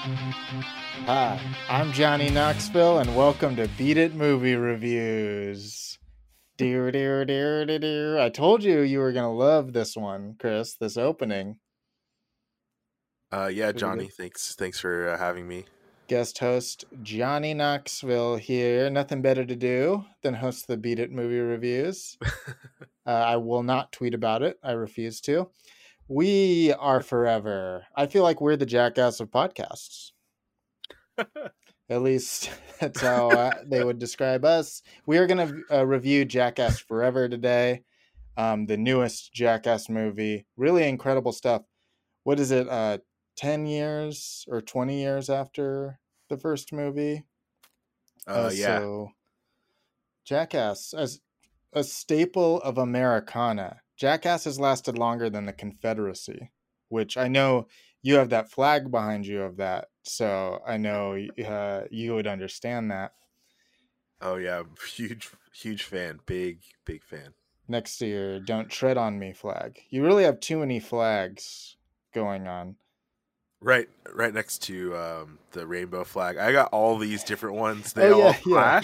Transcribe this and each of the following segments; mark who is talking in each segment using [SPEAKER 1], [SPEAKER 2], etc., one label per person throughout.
[SPEAKER 1] Hi, I'm Johnny Knoxville, and welcome to Beat It Movie Reviews. Dear, dear, dear, dear, dear. I told you you were gonna love this one, Chris. This opening.
[SPEAKER 2] Uh, yeah, Johnny, thanks, thanks for uh, having me.
[SPEAKER 1] Guest host Johnny Knoxville here. Nothing better to do than host the Beat It Movie Reviews. Uh, I will not tweet about it. I refuse to. We are forever. I feel like we're the jackass of podcasts. At least that's how uh, they would describe us. We are going to uh, review Jackass Forever today, um, the newest Jackass movie. Really incredible stuff. What is it? Uh, Ten years or twenty years after the first movie?
[SPEAKER 2] Uh, yeah,
[SPEAKER 1] So, Jackass as a staple of Americana. Jackass has lasted longer than the Confederacy, which I know you have that flag behind you of that. So I know uh, you would understand that
[SPEAKER 2] oh yeah, huge, huge fan, big, big fan.
[SPEAKER 1] next to your "Don't Tread on Me" flag. You really have too many flags going on.
[SPEAKER 2] Right, right next to um, the rainbow flag. I got all these different ones. They
[SPEAKER 1] Oh,
[SPEAKER 2] all
[SPEAKER 1] yeah, yeah.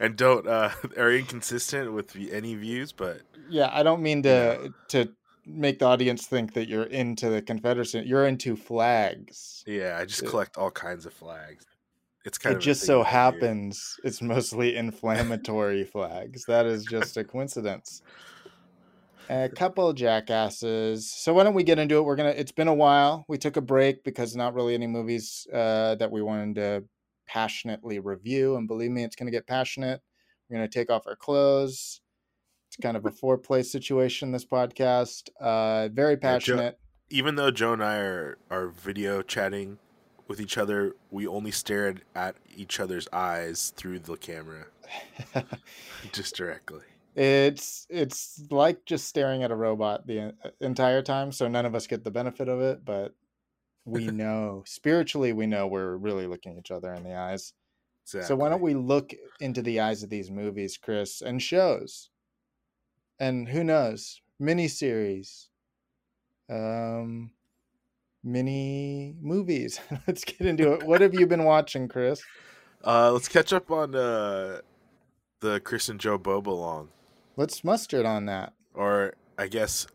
[SPEAKER 2] and don't uh, are inconsistent with any views, but
[SPEAKER 1] Yeah, I don't mean to to make the audience think that you're into the Confederacy. You're into flags.
[SPEAKER 2] yeah, I just collect all kinds of flags. It's kind
[SPEAKER 1] it
[SPEAKER 2] of
[SPEAKER 1] just so
[SPEAKER 2] that I do.
[SPEAKER 1] happens it's mostly inflammatory flags. That is just a coincidence. A couple jackasses. So why don't we get into it? We're gonna. It's been a while. We took a break because not really any movies uh, that we wanted to passionately review. And believe me, it's gonna get passionate. We're gonna take off our clothes. It's kind of a foreplay situation. This podcast, uh, very
[SPEAKER 2] Yeah, Joe-
[SPEAKER 1] passionate.
[SPEAKER 2] Even though Joe and I are are video chatting with each other, we only stared at each other's eyes through the camera, just directly.
[SPEAKER 1] It's it's like just staring at a robot the entire time, so none of us get the benefit of it, but we know spiritually we know we're really looking each other in the eyes. So why don't we look into the eyes of these movies, Chris, and shows? And who knows, miniseries, um, mini movies. Let's get into it. What have you been watching, Chris?
[SPEAKER 2] Uh, let's catch up on uh, the Chris and Joe Bobalong,
[SPEAKER 1] Let's mustard on that.
[SPEAKER 2] or I guess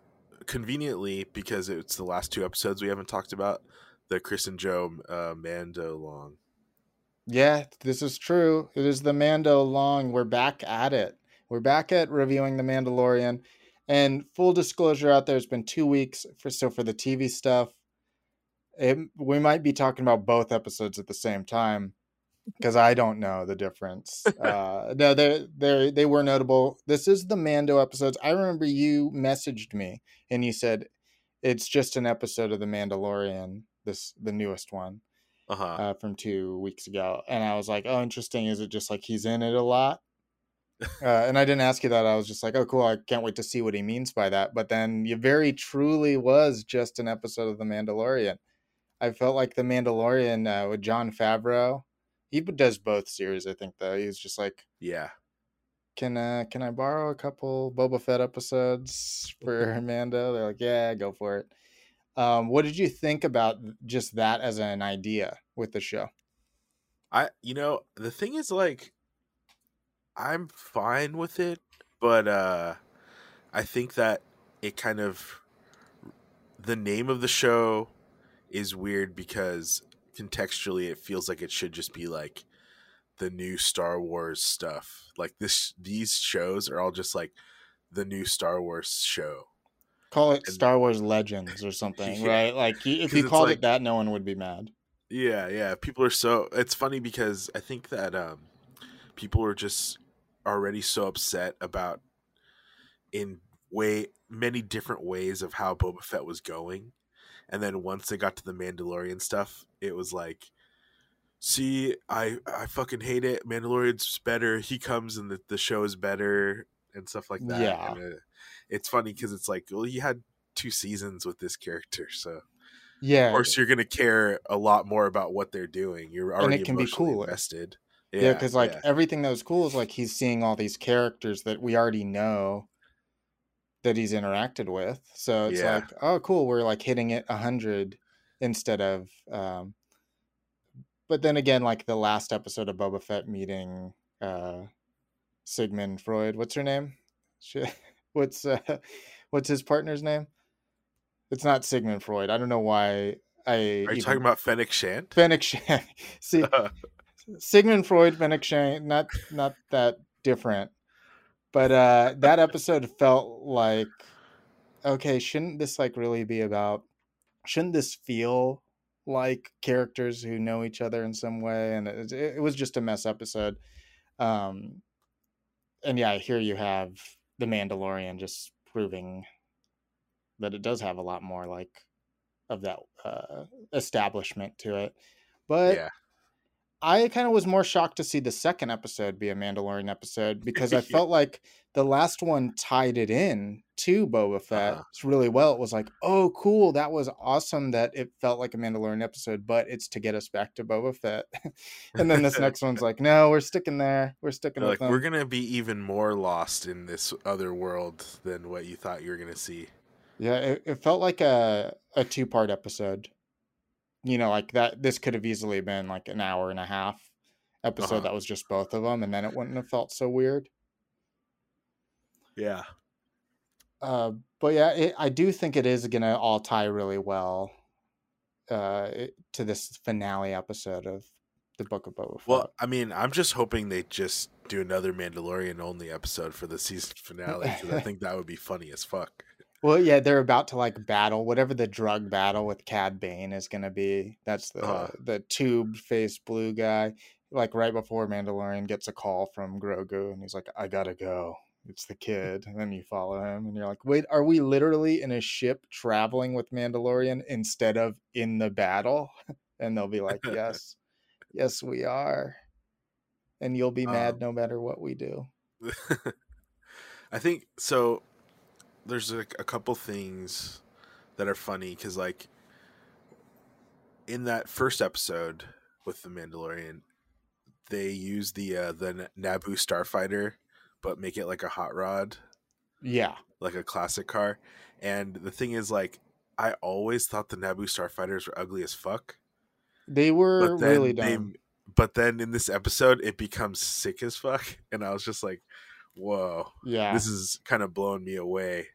[SPEAKER 2] conveniently because it's the last two episodes we haven't talked about the Chris and Joe uh, Mando long.
[SPEAKER 1] Yeah, this is true. It is the Mando long. We're back at it. We're back at reviewing the Mandalorian. And full disclosure out there, it's been two weeks for so for the TV stuff. It, we might be talking about both episodes at the same time because I don't know the difference. uh, no, they they they were notable. This is the Mando episodes. I remember you messaged me and you said it's just an episode of the Mandalorian. This the newest one
[SPEAKER 2] Uh huh.
[SPEAKER 1] uh, from two weeks ago, and I was like, "Oh, interesting. Is it just like he's in it a lot?" Uh, and I didn't ask you that. I was just like, "Oh, cool. I can't wait to see what he means by that." But then you very truly was just an episode of The Mandalorian. I felt like The Mandalorian uh, with Jon Favreau. He does both series, I think. Though he's just like,
[SPEAKER 2] yeah.
[SPEAKER 1] "Can uh, can I borrow a couple Boba Fett episodes for Mando?" They're like, "Yeah, go for it." Um, what did you think about just that as an idea with the show?
[SPEAKER 2] I you know the thing is like I'm fine with it, but uh I think that it kind of the name of the show is weird because contextually it feels like it should just be like the new Star Wars stuff. Like this these shows are all just like the new Star Wars show.
[SPEAKER 1] Call it
[SPEAKER 2] And-
[SPEAKER 1] Star Wars Legends or something,
[SPEAKER 2] Yeah.
[SPEAKER 1] right? Like if you called
[SPEAKER 2] like-
[SPEAKER 1] it that, no one would be mad.
[SPEAKER 2] Yeah, yeah. People are so it's funny because I think that um people are just already so upset about in way many different ways of how Boba Fett was going. And then once they got to the Mandalorian stuff, it was like see, I I fucking hate it. Mandalorian's better. He comes and the, the show is better and stuff like that.
[SPEAKER 1] Yeah.
[SPEAKER 2] And, uh, it's funny because it's like, well, you had two seasons with this character, so
[SPEAKER 1] Yeah,
[SPEAKER 2] of course you're gonna care a lot more about what they're doing. You're
[SPEAKER 1] And
[SPEAKER 2] already
[SPEAKER 1] it can be cooler.
[SPEAKER 2] invested.
[SPEAKER 1] yeah, because like
[SPEAKER 2] yeah.
[SPEAKER 1] everything that was cool is like he's seeing all these characters that we already know that he's interacted with. So it's
[SPEAKER 2] Yeah.
[SPEAKER 1] like, oh, cool, we're like hitting it a hundred instead of um, but then again, like the last episode of Boba Fett meeting uh, Sigmund Freud. What's her name? She, what's uh, what's his partner's name? It's not Sigmund Freud. I don't know why. I
[SPEAKER 2] Are you
[SPEAKER 1] even-
[SPEAKER 2] talking about Fennec Shand?
[SPEAKER 1] Fennec Shand? See, Sigmund Freud, Fennec Shand, not not that different. But uh that episode felt like okay, shouldn't this like really be about shouldn't this feel like characters who know each other in some way and it, it was just a mess episode. Um and yeah, here you have the Mandalorian just proving that it does have a lot more like of that uh establishment to it. But
[SPEAKER 2] yeah.
[SPEAKER 1] I kind of was more shocked to see the second episode be a Mandalorian episode because I felt like the last one tied it in to Boba Fett
[SPEAKER 2] Uh-huh.
[SPEAKER 1] really well. It was like, oh, cool, that was awesome that it felt like a Mandalorian episode, but it's to get us back to Boba Fett. and then this next one's like, no, we're sticking there. We're sticking
[SPEAKER 2] like
[SPEAKER 1] them.
[SPEAKER 2] we're gonna be even more lost in this other world than what you thought you were gonna see.
[SPEAKER 1] Yeah, it, it felt like a a two part episode. You know, like that. This could have easily been like an hour and a half episode
[SPEAKER 2] Uh-huh.
[SPEAKER 1] that was just both of them, and then it wouldn't have felt so weird.
[SPEAKER 2] Yeah.
[SPEAKER 1] Uh, but yeah, it, I do think it is gonna all tie really well uh, it- to this finale episode of the Book of Boba Fett.
[SPEAKER 2] Well, I mean, I'm just hoping they just do another Mandalorian only episode for the season finale because I think that would be funny as fuck.
[SPEAKER 1] Well, yeah, they're about to like battle whatever the drug battle with Cad Bane is going to be. That's the
[SPEAKER 2] Uh-huh.
[SPEAKER 1] the tube faced blue guy. Like right before Mandalorian gets a call from Grogu, and he's like, "I gotta go." It's the kid, and then you follow him, and you're like, "Wait, are we literally in a ship traveling with Mandalorian instead of in the battle?" And they'll be like, "Yes, yes, we are." And you'll be mad
[SPEAKER 2] Um,
[SPEAKER 1] no matter what we do.
[SPEAKER 2] I think so. There's like a couple things that are funny because, like, in that first episode with the Mandalorian, they use the uh, the Naboo Starfighter, but make it like a hot rod,
[SPEAKER 1] Yeah,
[SPEAKER 2] like a classic car. And the thing is, like, I always thought the Naboo Starfighters were ugly as fuck.
[SPEAKER 1] they were
[SPEAKER 2] But then
[SPEAKER 1] really
[SPEAKER 2] they,
[SPEAKER 1] dumb.
[SPEAKER 2] but then in this episode, it becomes sick as fuck, and I was just like, "Whoa,
[SPEAKER 1] Yeah,
[SPEAKER 2] this is kind of blowing me away."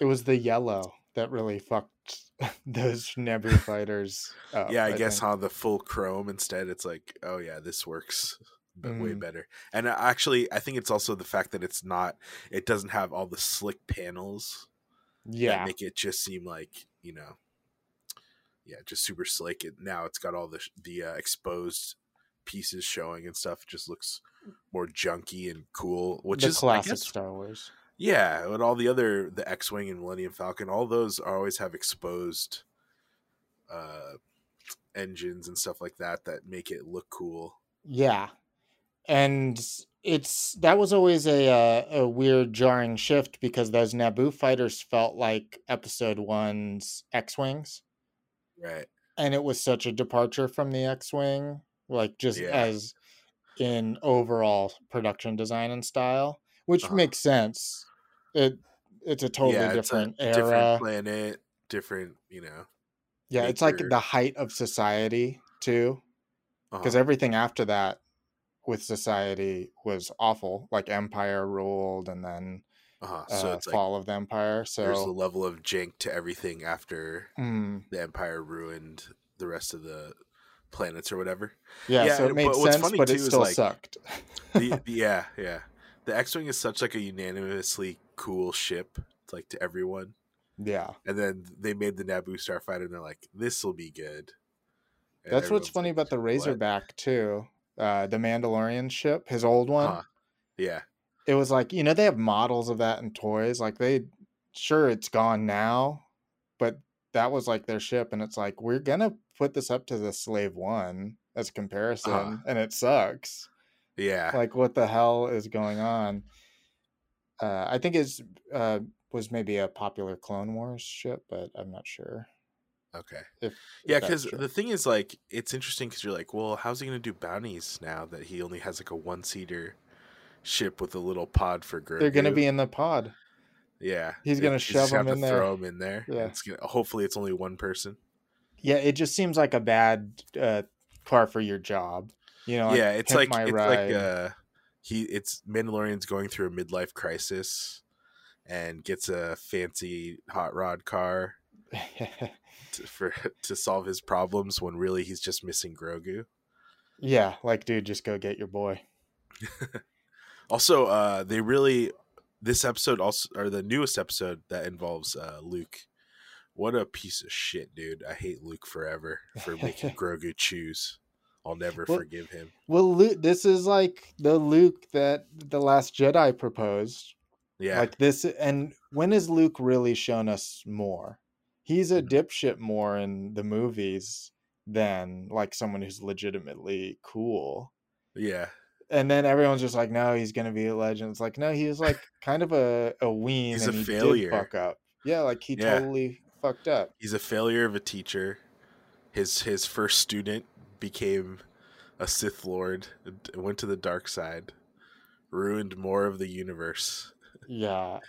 [SPEAKER 1] It was the yellow that really fucked those Naboo fighters up.
[SPEAKER 2] yeah, I, guess
[SPEAKER 1] think.
[SPEAKER 2] on the full chrome instead, it's like, oh yeah, this works way
[SPEAKER 1] Mhm.
[SPEAKER 2] better. And uh, actually, I think it's also the fact that it's not, it doesn't have all the slick panels
[SPEAKER 1] Yeah,
[SPEAKER 2] that make it just seem like you know, yeah, just super slick. It, now it's got all the the uh, exposed pieces showing and stuff. It just looks more junky and cool, which
[SPEAKER 1] the
[SPEAKER 2] is
[SPEAKER 1] classic
[SPEAKER 2] guess,
[SPEAKER 1] Star Wars.
[SPEAKER 2] Yeah. But all the other the X Wing and Millennium Falcon, all those are always have exposed uh engines and stuff like that that make it look cool.
[SPEAKER 1] Yeah, and it's that was always a uh, a weird jarring shift because those Naboo fighters felt like Episode One's X wings,
[SPEAKER 2] Right.
[SPEAKER 1] and it was such a departure from the X wing, like just
[SPEAKER 2] Yeah.
[SPEAKER 1] as in overall production design and style, which
[SPEAKER 2] Uh-huh.
[SPEAKER 1] makes sense. It it's a totally
[SPEAKER 2] yeah,
[SPEAKER 1] different
[SPEAKER 2] a
[SPEAKER 1] era.
[SPEAKER 2] different planet, different, you know.
[SPEAKER 1] Yeah, it's like the height of society too, because
[SPEAKER 2] uh-huh.
[SPEAKER 1] everything after that with society was awful. Like Empire ruled, and then
[SPEAKER 2] uh-huh.
[SPEAKER 1] uh,
[SPEAKER 2] So it's like
[SPEAKER 1] fall of the Empire.
[SPEAKER 2] So there's a level of jank to everything after
[SPEAKER 1] mm,
[SPEAKER 2] the Empire ruined the rest of the planets or whatever.
[SPEAKER 1] yeah,
[SPEAKER 2] Yeah,
[SPEAKER 1] so it made
[SPEAKER 2] but what's
[SPEAKER 1] sense,
[SPEAKER 2] funny
[SPEAKER 1] but it still
[SPEAKER 2] like,
[SPEAKER 1] sucked.
[SPEAKER 2] The, the- yeah, yeah. The X-wing is such like a unanimously cool ship, like to everyone.
[SPEAKER 1] yeah,
[SPEAKER 2] And then they made the Naboo starfighter, and they're like, "This will be good." And
[SPEAKER 1] that's what's funny
[SPEAKER 2] like,
[SPEAKER 1] about the
[SPEAKER 2] "What?"
[SPEAKER 1] Razorback too. Uh, the Mandalorian ship, his old one.
[SPEAKER 2] Huh. Yeah,
[SPEAKER 1] it was like you know they have models of that in toys like they sure it's gone now but that was like their ship and it's like we're gonna put this up to the slave one as a comparison
[SPEAKER 2] Uh-huh.
[SPEAKER 1] and it sucks
[SPEAKER 2] yeah.
[SPEAKER 1] like what the hell is going on uh i think it's uh was maybe a popular clone wars ship but i'm not sure
[SPEAKER 2] okay.
[SPEAKER 1] if,
[SPEAKER 2] Yeah, because the thing is, like, it's interesting because you're like, well, how's he gonna do bounties now that he only has like a one-seater ship with a little pod for Grogu?
[SPEAKER 1] they're gonna be in the pod
[SPEAKER 2] Yeah,
[SPEAKER 1] He's gonna shove
[SPEAKER 2] have
[SPEAKER 1] him in there.
[SPEAKER 2] Throw him in there.
[SPEAKER 1] Yeah.
[SPEAKER 2] It's gonna, hopefully, it's only one person.
[SPEAKER 1] yeah it just seems like a bad uh par for your job. You know, like,
[SPEAKER 2] yeah, it's like it's
[SPEAKER 1] ride.
[SPEAKER 2] like uh he it's Mandalorian's going through a midlife crisis and gets a fancy hot rod car to, for to solve his problems when really he's just missing Grogu.
[SPEAKER 1] yeah, like dude, just go get your boy.
[SPEAKER 2] Also, uh they really this episode also or the newest episode that involves uh Luke. What a piece of shit, dude. I hate Luke forever for making Grogu choose. I'll never
[SPEAKER 1] Well-
[SPEAKER 2] forgive him.
[SPEAKER 1] Well, Luke, this is like the Luke that the Last Jedi proposed.
[SPEAKER 2] Yeah.
[SPEAKER 1] Like this, and when has Luke really shown us more? He's a
[SPEAKER 2] Mhm.
[SPEAKER 1] dipshit more in the movies than like someone who's legitimately cool.
[SPEAKER 2] yeah.
[SPEAKER 1] And then everyone's just like, no, he's gonna be a legend. It's like, no, he was like kind of a, a ween
[SPEAKER 2] He's a
[SPEAKER 1] he
[SPEAKER 2] failure.
[SPEAKER 1] fuck up. Yeah, like he
[SPEAKER 2] Yeah.
[SPEAKER 1] totally fucked up.
[SPEAKER 2] He's a failure of a teacher. His his first student became a Sith Lord, went to the dark side, ruined more of the universe.
[SPEAKER 1] Yeah.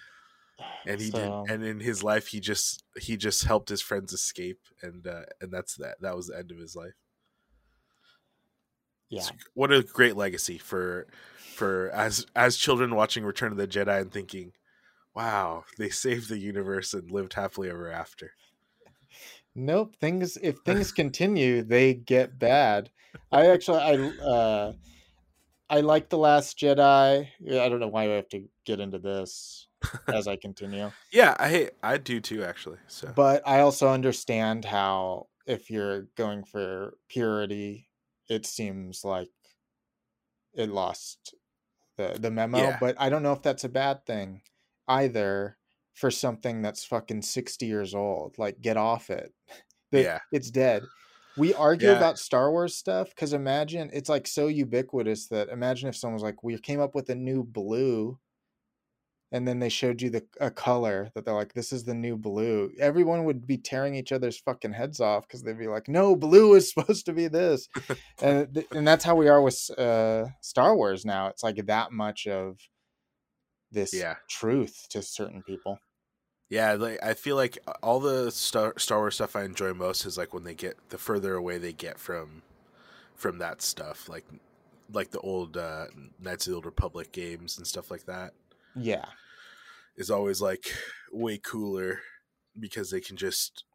[SPEAKER 2] And he
[SPEAKER 1] So-
[SPEAKER 2] did and in his life he just he just helped his friends escape and uh and that's that. That was the end of his life.
[SPEAKER 1] Yeah.
[SPEAKER 2] It's- What a great legacy for for as as children watching Return of the Jedi and thinking, "Wow, they saved the universe and lived happily ever after."
[SPEAKER 1] Nope. Things if things continue, they get bad. I actually I uh I like The Last Jedi. I don't know why I have to get into this as I continue.
[SPEAKER 2] Yeah, I hate I do too actually. So
[SPEAKER 1] But I also understand how if you're going for purity, it seems like it lost the the memo,
[SPEAKER 2] Yeah.
[SPEAKER 1] but I don't know if that's a bad thing either for something that's fucking 60 years old. Like get off it. The-
[SPEAKER 2] Yeah.
[SPEAKER 1] It's dead. We argue
[SPEAKER 2] Yeah.
[SPEAKER 1] about Star Wars stuff because imagine it's like so ubiquitous that imagine if someone was like, we came up with a new blue and then they showed you the a color that they're like, this is the new blue. Everyone would be tearing each other's fucking heads off because they'd be like, no, blue is supposed to be this, and th- and that's how we are with uh, Star Wars now. It's like that much of this
[SPEAKER 2] Yeah.
[SPEAKER 1] truth to certain people.
[SPEAKER 2] Yeah, like I feel like all the Star Star Wars stuff I enjoy most is like when they get the further away they get from from that stuff, like like the old uh, Knights of the Old Republic games and stuff like that.
[SPEAKER 1] Yeah,
[SPEAKER 2] is always like way cooler because they can just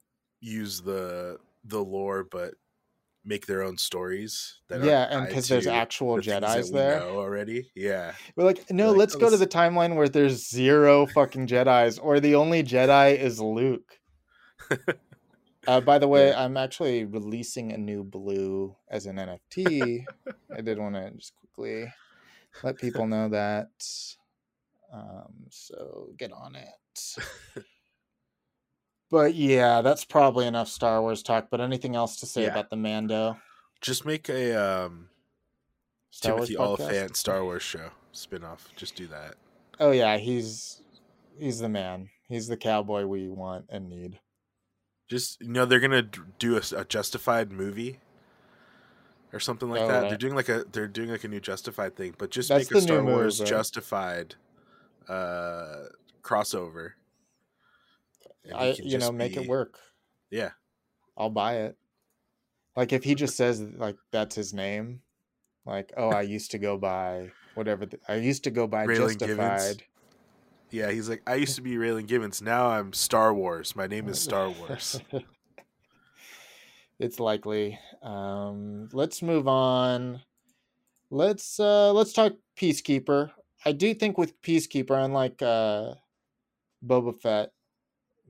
[SPEAKER 2] use the the lore but make their own stories. That
[SPEAKER 1] yeah, and because there's actual
[SPEAKER 2] the
[SPEAKER 1] Jedi's
[SPEAKER 2] we
[SPEAKER 1] there.
[SPEAKER 2] already. Yeah,
[SPEAKER 1] We're like, no,
[SPEAKER 2] like,
[SPEAKER 1] let's
[SPEAKER 2] "Oh,
[SPEAKER 1] go to the timeline where there's zero fucking Jedi's, or the only Jedi is Luke. Uh, by the way,
[SPEAKER 2] Yeah.
[SPEAKER 1] I'm actually releasing a new blue as an NFT. I did want to just quickly let people know that. Um, so get on it. but yeah, that's probably enough Star Wars talk. But anything else to say
[SPEAKER 2] Yeah.
[SPEAKER 1] about the Mando
[SPEAKER 2] just make a um,
[SPEAKER 1] Star
[SPEAKER 2] Timothy
[SPEAKER 1] Wars podcast?
[SPEAKER 2] Olyphant Star Wars show spin-off. Just do that.
[SPEAKER 1] Oh yeah, he's he's the man. He's the cowboy we want and need.
[SPEAKER 2] Just you know, they're gonna do a Justified movie or something like
[SPEAKER 1] Oh,
[SPEAKER 2] that.
[SPEAKER 1] right.
[SPEAKER 2] They're doing like a they're doing like a new Justified thing, but just
[SPEAKER 1] That's
[SPEAKER 2] make a Star Wars
[SPEAKER 1] right?
[SPEAKER 2] Justified uh crossover.
[SPEAKER 1] I you know make it work.
[SPEAKER 2] Yeah,
[SPEAKER 1] I'll buy it. Like if he just says like that's his name, like oh I used to go by whatever the, I used to go by
[SPEAKER 2] Raylan Givens.
[SPEAKER 1] Justified.
[SPEAKER 2] yeah. He's like, I used to be Raylan Givens. Now I'm Star Wars. My name is Star Wars.
[SPEAKER 1] it's likely. Um, let's move on. Let's uh, let's talk Peacekeeper. I do think with Peacekeeper, unlike uh, Boba Fett,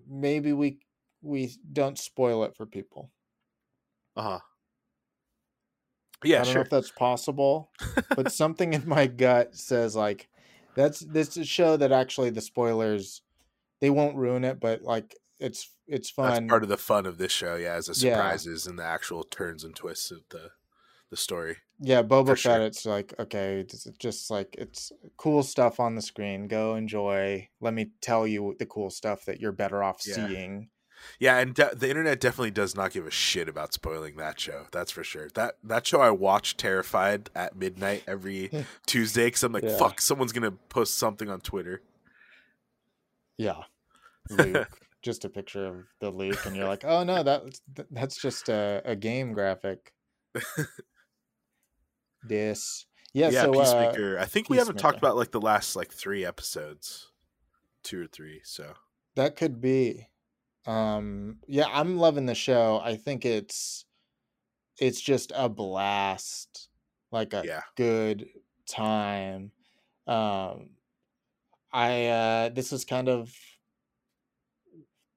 [SPEAKER 1] maybe we we don't spoil it for people.
[SPEAKER 2] Uh huh. Yeah,
[SPEAKER 1] I don't know if that's possible, but something in my gut says like that's this is a show that actually the spoilers they won't ruin it, but like it's it's fun.
[SPEAKER 2] That's part of the fun of this show. Yeah, is the
[SPEAKER 1] Yeah.
[SPEAKER 2] surprises and the actual turns and twists of the the story.
[SPEAKER 1] yeah, Boba Fett.
[SPEAKER 2] sure.
[SPEAKER 1] It's like okay, it's just like it's cool stuff on the screen. Go enjoy. Let me tell you the cool stuff that you're better off
[SPEAKER 2] Yeah.
[SPEAKER 1] seeing.
[SPEAKER 2] Yeah, and de- the internet definitely does not give a shit about spoiling that show. That's for sure. That that show I watch terrified at midnight every Tuesday because I'm like,
[SPEAKER 1] Yeah.
[SPEAKER 2] fuck, someone's gonna post something on Twitter.
[SPEAKER 1] Yeah, Luke. just a picture of the Luke, and you're like, oh no, that that's just a, a game graphic. this. Yeah,
[SPEAKER 2] yeah,
[SPEAKER 1] so uh,
[SPEAKER 2] Peacemaker. I think we haven't talked about like the last like three episodes, two or three. So
[SPEAKER 1] that could be. Um yeah, I'm loving the show. I think it's it's just a blast. Like a
[SPEAKER 2] yeah,
[SPEAKER 1] good time. Um I uh this is kind of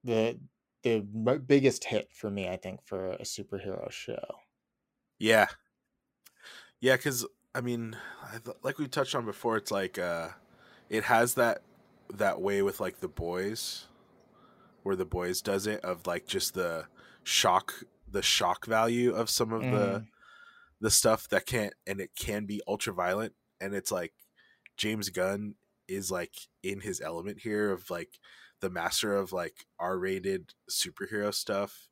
[SPEAKER 1] the the biggest hit for me, I think, for a superhero show.
[SPEAKER 2] yeah, yeah. Because I mean, I th- like we touched on before, it's like uh, it has that that way with like the boys, where the boys does it of like just the shock, the shock value of some of the
[SPEAKER 1] Mhm.
[SPEAKER 2] the stuff that can't and it can be ultra violent and it's like James Gunn is like in his element here of like the master of like R-rated superhero stuff.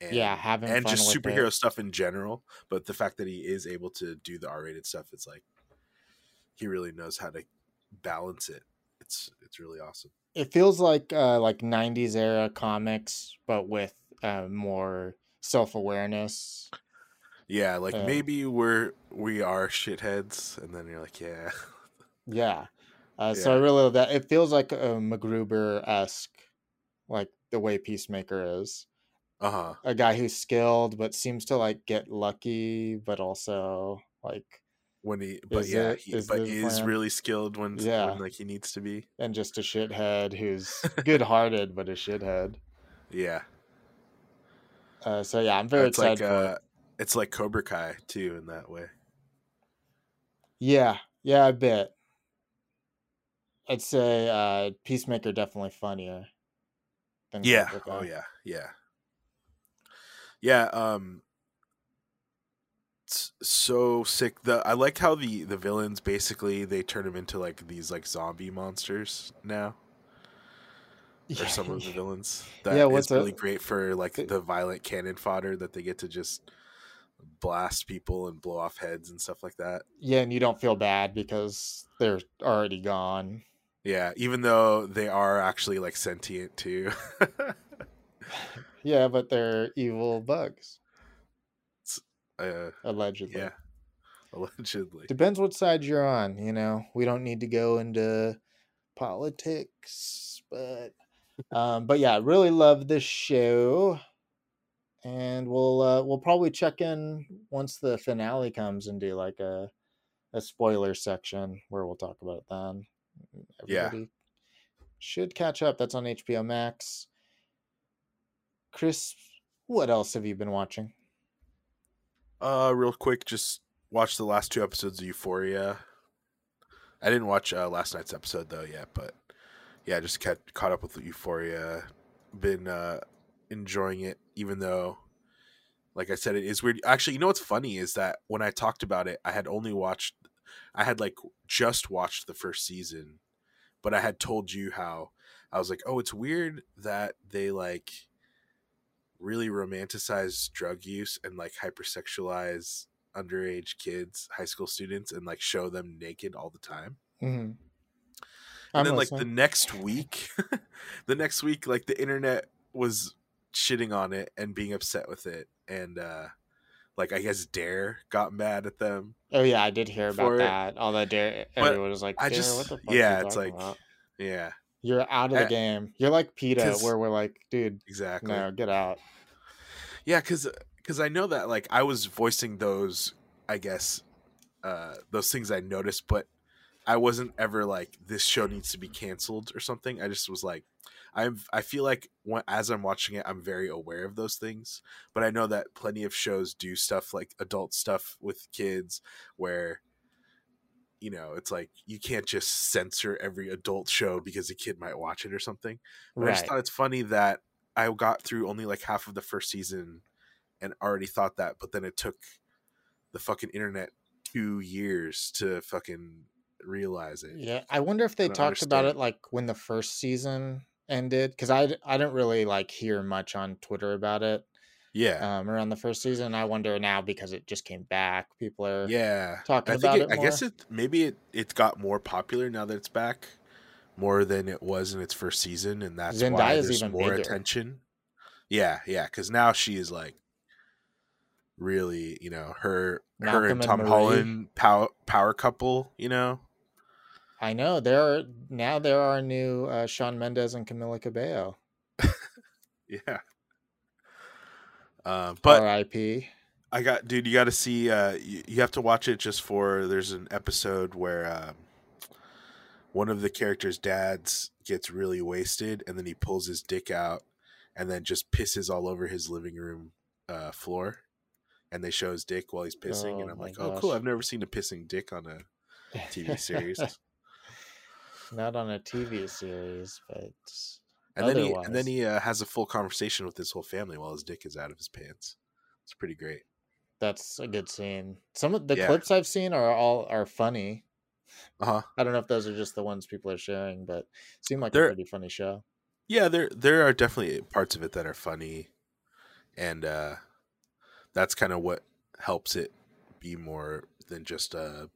[SPEAKER 2] And,
[SPEAKER 1] Yeah, having
[SPEAKER 2] and just superhero
[SPEAKER 1] it.
[SPEAKER 2] stuff in general, but the fact that he is able to do the R-rated stuff it's like he really knows how to balance it. It's it's really awesome.
[SPEAKER 1] It feels like uh like 90s era comics but with uh more self-awareness.
[SPEAKER 2] Yeah, like
[SPEAKER 1] Uh,
[SPEAKER 2] maybe we're we are shitheads and then you're like, yeah.
[SPEAKER 1] Yeah. Uh, so I really love that. It feels like a MacGruber esque, like the way Peacemaker is.
[SPEAKER 2] Uh-huh.
[SPEAKER 1] A guy who's skilled but seems to like get lucky, but also like
[SPEAKER 2] when he but
[SPEAKER 1] Is
[SPEAKER 2] yeah
[SPEAKER 1] it-
[SPEAKER 2] he
[SPEAKER 1] is
[SPEAKER 2] but is
[SPEAKER 1] plan?
[SPEAKER 2] really skilled when
[SPEAKER 1] Yeah.
[SPEAKER 2] when like he needs to be
[SPEAKER 1] and just a shithead who's good hearted but a shithead.
[SPEAKER 2] yeah
[SPEAKER 1] Uh, so yeah, I'm very
[SPEAKER 2] it's like
[SPEAKER 1] excited for
[SPEAKER 2] uh
[SPEAKER 1] it.
[SPEAKER 2] it's like cobra kai too in that way
[SPEAKER 1] Yeah, yeah, a bit. I'd say uh, Peacemaker definitely funnier. Than
[SPEAKER 2] yeah oh yeah yeah yeah um it's so sick the i like how the the villains basically they turn them into like these like zombie monsters now or some of the villains that
[SPEAKER 1] Yeah,
[SPEAKER 2] is
[SPEAKER 1] what's
[SPEAKER 2] really great for like the violent cannon fodder that they get to just blast people and blow off heads and stuff like that
[SPEAKER 1] Yeah, and you don't feel bad because they're already gone.
[SPEAKER 2] Yeah, even though they are actually like sentient too.
[SPEAKER 1] Yeah, but they're evil bugs,
[SPEAKER 2] uh,
[SPEAKER 1] allegedly.
[SPEAKER 2] yeah, allegedly.
[SPEAKER 1] Depends what side you're on, you know. We don't need to go into politics, but um but yeah, really love this show. And we'll uh we'll probably check in once the finale comes and do like a a spoiler section where we'll talk about it then.
[SPEAKER 2] Yeah.
[SPEAKER 1] Should catch up. That's on HBO Max. Chris, what else have you been watching?
[SPEAKER 2] Uh, real quick, just watch the last two episodes of Euphoria. I didn't watch uh, last night's episode though yet, but yeah, just kept caught up with Euphoria. Been uh, enjoying it, even though, like I said, it is weird. Actually, you know what's funny is that when I talked about it, I had only watched, I had like just watched the first season, but I had told you how I was like, oh, it's weird that they like really romanticize drug use and like hypersexualize underage kids, high school students, and like show them naked all the time.
[SPEAKER 1] Mm-hmm.
[SPEAKER 2] And then like the next week, the next week, like the internet was shitting on it and being upset with it, and uh like I guess Dare got mad at them.
[SPEAKER 1] Oh yeah, I did hear about that. All that dare
[SPEAKER 2] But
[SPEAKER 1] everyone was like,
[SPEAKER 2] I just-
[SPEAKER 1] what the fuck
[SPEAKER 2] yeah, it's like-
[SPEAKER 1] about?
[SPEAKER 2] Yeah,
[SPEAKER 1] You're out of the
[SPEAKER 2] Uh,
[SPEAKER 1] game. You're like PETA, where we're like, dude,
[SPEAKER 2] exactly.
[SPEAKER 1] no, get out.
[SPEAKER 2] Yeah, because because I know that like I was voicing those, I guess, uh those things I noticed, but I wasn't ever like this show needs to be canceled or something. I just was like, I'm I feel like when, as I'm watching it, I'm very aware of those things, but I know that plenty of shows do stuff like adult stuff with kids where. You know, it's like you can't just censor every adult show because a kid might watch it or something. But I just thought it's funny that I got through only like half of the first season and already thought that, but then it took the fucking internet two years to fucking realize it.
[SPEAKER 1] Yeah, I wonder if they talked about it like when the first season ended because i i didn't really like hear much on Twitter about it
[SPEAKER 2] Yeah.
[SPEAKER 1] um around the first season. I wonder now because it just came back, people are
[SPEAKER 2] yeah.
[SPEAKER 1] talking
[SPEAKER 2] I think
[SPEAKER 1] about
[SPEAKER 2] it,
[SPEAKER 1] it
[SPEAKER 2] I guess it maybe it, it got more popular now that it's back more than it was in its first season, and that's why there's
[SPEAKER 1] even
[SPEAKER 2] more
[SPEAKER 1] bigger.
[SPEAKER 2] attention. Yeah, yeah, because now she is like really, you know, her her
[SPEAKER 1] Malcolm
[SPEAKER 2] and
[SPEAKER 1] and
[SPEAKER 2] Tom
[SPEAKER 1] Marie.
[SPEAKER 2] Holland power power couple, you know.
[SPEAKER 1] I know there are now there are new uh, Shawn Mendes and Camila Cabello.
[SPEAKER 2] Yeah. Uh, but
[SPEAKER 1] R.I.P.
[SPEAKER 2] I got, dude. You got to see. Uh, you, you have to watch it just for. There's an episode where um, one of the characters' dads gets really wasted, and then he pulls his dick out, and then just pisses all over his living room uh, floor. And they show his dick while he's pissing, and
[SPEAKER 1] Oh
[SPEAKER 2] I'm
[SPEAKER 1] my
[SPEAKER 2] like, "Oh, cool! I've never seen a pissing dick on a TV series."
[SPEAKER 1] Not on a TV series, but
[SPEAKER 2] And then he and then he uh, has a full conversation with his whole family while his dick is out of his pants. It's pretty great.
[SPEAKER 1] that's a good scene. Some of the
[SPEAKER 2] Yeah.
[SPEAKER 1] clips I've seen are all are funny.
[SPEAKER 2] Uh huh.
[SPEAKER 1] I don't know if those are just the ones people are sharing, but seem like
[SPEAKER 2] They're-
[SPEAKER 1] a pretty funny show.
[SPEAKER 2] Yeah, there there are definitely parts of it that are funny, and uh, that's kind of what helps it be more than just a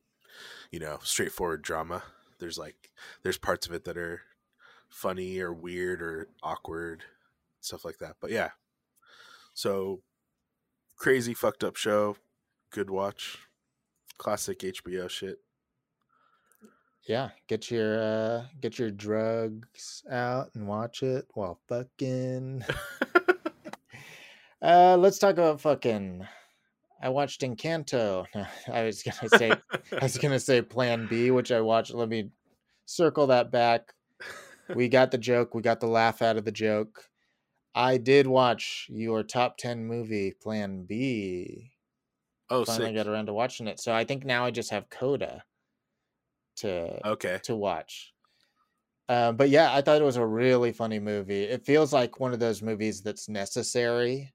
[SPEAKER 2] you know straightforward drama. There's like there's parts of it that are funny or weird or awkward stuff like that. But yeah, so crazy fucked up show, good watch, classic HBO shit.
[SPEAKER 1] Yeah, get your uh get your drugs out and watch it while fucking. uh, let's talk about fucking. I watched Encanto. I was gonna say I was gonna say Plan B, which I watched. Let me circle that back. We got the joke. We got the laugh out of the joke. I did watch your top ten movie Plan B.
[SPEAKER 2] oh,
[SPEAKER 1] Finally
[SPEAKER 2] sick.
[SPEAKER 1] got around to watching it. So I think now I just have Coda to
[SPEAKER 2] Okay.
[SPEAKER 1] to watch. Uh, but yeah, I thought it was a really funny movie. It feels like one of those movies that's necessary,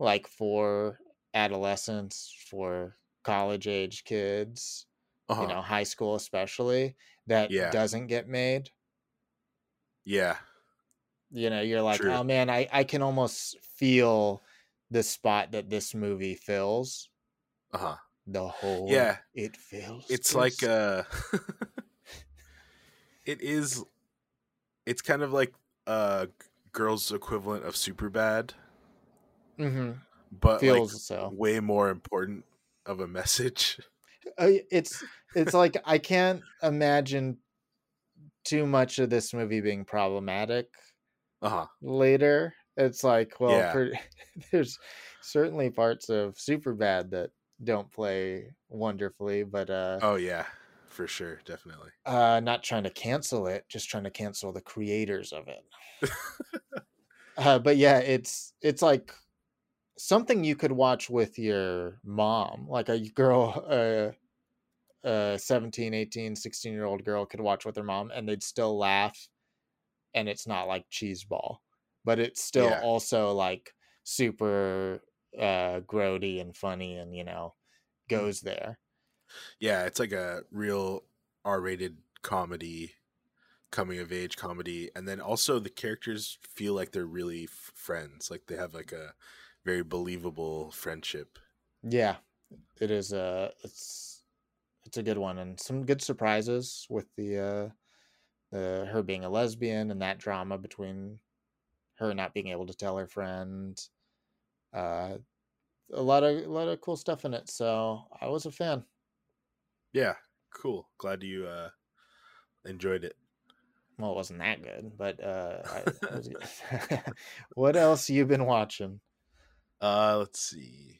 [SPEAKER 1] like for adolescents, for college age kids,
[SPEAKER 2] Uh-huh.
[SPEAKER 1] you know, high school especially, that
[SPEAKER 2] Yeah.
[SPEAKER 1] doesn't get made.
[SPEAKER 2] Yeah.
[SPEAKER 1] You know, you're like,
[SPEAKER 2] True.
[SPEAKER 1] oh man, I, I can almost feel the spot that this movie fills.
[SPEAKER 2] Uh huh.
[SPEAKER 1] The whole
[SPEAKER 2] Yeah.
[SPEAKER 1] it fills.
[SPEAKER 2] It's like uh it is it's kind of like uh girls equivalent of super bad,
[SPEAKER 1] Mhm.
[SPEAKER 2] but
[SPEAKER 1] feels
[SPEAKER 2] like
[SPEAKER 1] so.
[SPEAKER 2] way more important of a message.
[SPEAKER 1] Uh, it's it's like I can't imagine too much of this movie being problematic
[SPEAKER 2] Uh-huh.
[SPEAKER 1] later. It's like, well,
[SPEAKER 2] Yeah.
[SPEAKER 1] there's certainly parts of Super Bad that don't play wonderfully, but uh,
[SPEAKER 2] Oh yeah, for sure, definitely.
[SPEAKER 1] uh, not trying to cancel it, just trying to cancel the creators of it. uh, but yeah, it's it's like something you could watch with your mom, like a girl, uh, a 17, 18, 16 year old girl could watch with her mom and they'd still laugh. And it's not like cheese ball, but it's still
[SPEAKER 2] Yeah.
[SPEAKER 1] also like super uh grody and funny and you know goes there.
[SPEAKER 2] Yeah, it's like a real R-rated comedy, coming of age comedy, and then also the characters feel like they're really f- friends. Like they have like a very believable friendship.
[SPEAKER 1] Yeah, it is. Uh, it's it's a good one, and some good surprises with the uh, the her being a lesbian and that drama between her not being able to tell her friend. Uh, a lot of a lot of cool stuff in it. So I was a fan.
[SPEAKER 2] Yeah, cool. Glad you uh enjoyed it.
[SPEAKER 1] Well, it wasn't that good, but uh, I, it was what else you been watching?
[SPEAKER 2] Uh, let's see.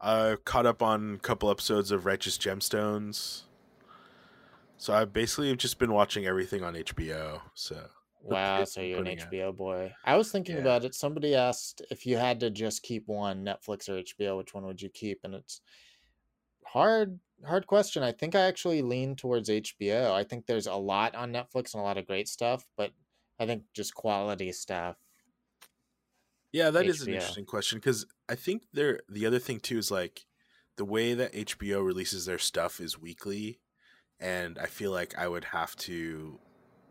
[SPEAKER 2] I caught up on a couple episodes of Righteous Gemstones. So I've basically just been watching everything on HBO. So
[SPEAKER 1] Wow, so you're an
[SPEAKER 2] putting out.
[SPEAKER 1] HBO boy. I was thinking
[SPEAKER 2] Yeah.
[SPEAKER 1] about it. Somebody asked if you had to just keep one, Netflix or HBO, which one would you keep? And it's hard, hard question. I think I actually lean towards HBO. I think there's a lot on Netflix and a lot of great stuff, but I think just quality stuff.
[SPEAKER 2] yeah, that is an interesting question because I think there the other thing too is like the way that HBO releases their stuff is weekly, and I feel like I would have to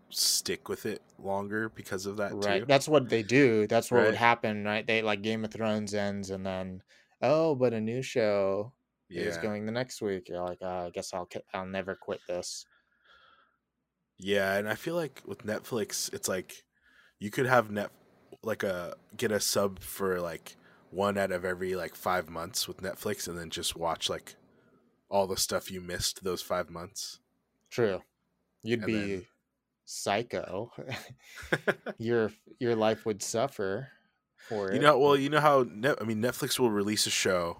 [SPEAKER 2] stick with it longer because of that
[SPEAKER 1] Right.
[SPEAKER 2] too.
[SPEAKER 1] That's what they do. That's what would happen, right? They like Game of Thrones ends and then oh, but a new show is going the next week. You're like, uh, I guess I'll I'll never quit this.
[SPEAKER 2] yeah, and I feel like with Netflix, it's like you could have net like a get a sub for like one out of every like five months with Netflix, and then just watch like all the stuff you missed those five months.
[SPEAKER 1] True. You'd
[SPEAKER 2] And
[SPEAKER 1] be
[SPEAKER 2] then-
[SPEAKER 1] psycho. your your life would suffer for it.
[SPEAKER 2] You know, well, you know how Net, I mean, Netflix will release a show,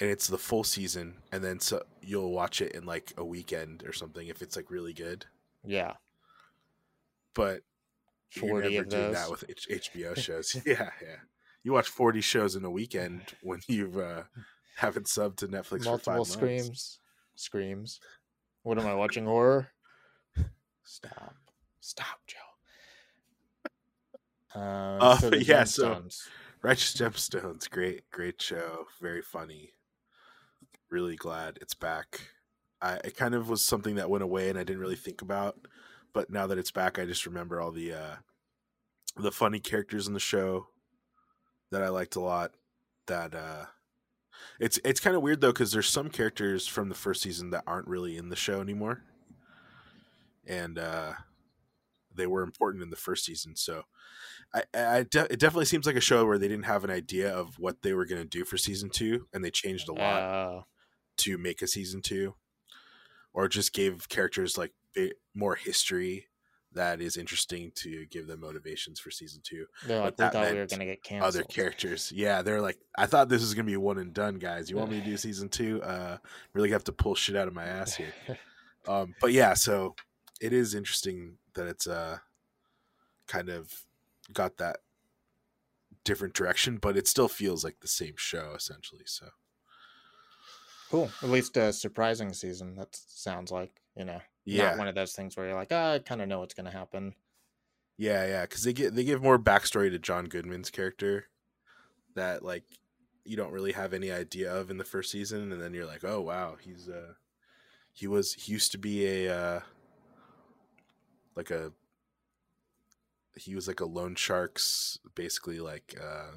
[SPEAKER 2] and it's the full season, and then so you'll watch it in like a weekend or something if it's like really good.
[SPEAKER 1] yeah,
[SPEAKER 2] But you're
[SPEAKER 1] 40
[SPEAKER 2] never
[SPEAKER 1] of
[SPEAKER 2] doing
[SPEAKER 1] those.
[SPEAKER 2] that with H- HBO shows. yeah, yeah. You watch forty shows in a weekend when you've uh, haven't subbed to Netflix for five
[SPEAKER 1] multiple
[SPEAKER 2] months.
[SPEAKER 1] screams, screams. What am I watching? Horror. Stop, stop, Joe. Um,
[SPEAKER 2] Uh,
[SPEAKER 1] so the
[SPEAKER 2] yeah, so- Righteous Gemstones, great, great show, very funny. Really glad it's back. I it kind of was something that went away and I didn't really think about, but now that it's back, I just remember all the uh the funny characters in the show that I liked a lot. That uh it's it's kind of weird though because there's some characters from the first season that aren't really in the show anymore, and uh they were important in the first season, so. I, I de- it definitely seems like a show where they didn't have an idea of what they were going to do for season two, and they changed a lot
[SPEAKER 1] Uh,
[SPEAKER 2] to make a season two, or just gave characters like more history that is interesting to give them motivations for season two.
[SPEAKER 1] they're like,
[SPEAKER 2] But
[SPEAKER 1] we thought we were gonna get canceled.
[SPEAKER 2] Other characters, yeah, they're like, I thought this was gonna be one and done, guys. You want me to do season two? Uh, really have to pull shit out of my ass here. Um, but yeah, so it is interesting that it's uh kind of got that different direction, but it still feels like the same show essentially. So
[SPEAKER 1] cool. At least a surprising season. That sounds like you know.
[SPEAKER 2] yeah,
[SPEAKER 1] Not one of those things where you're like, ah, I kind of know what's gonna happen.
[SPEAKER 2] yeah, yeah, because they get they give more backstory to John Goodman's character that like you don't really have any idea of in the first season, and then you're like, oh wow, he's uh he was he used to be a uh like a he was like a loan sharks basically like uh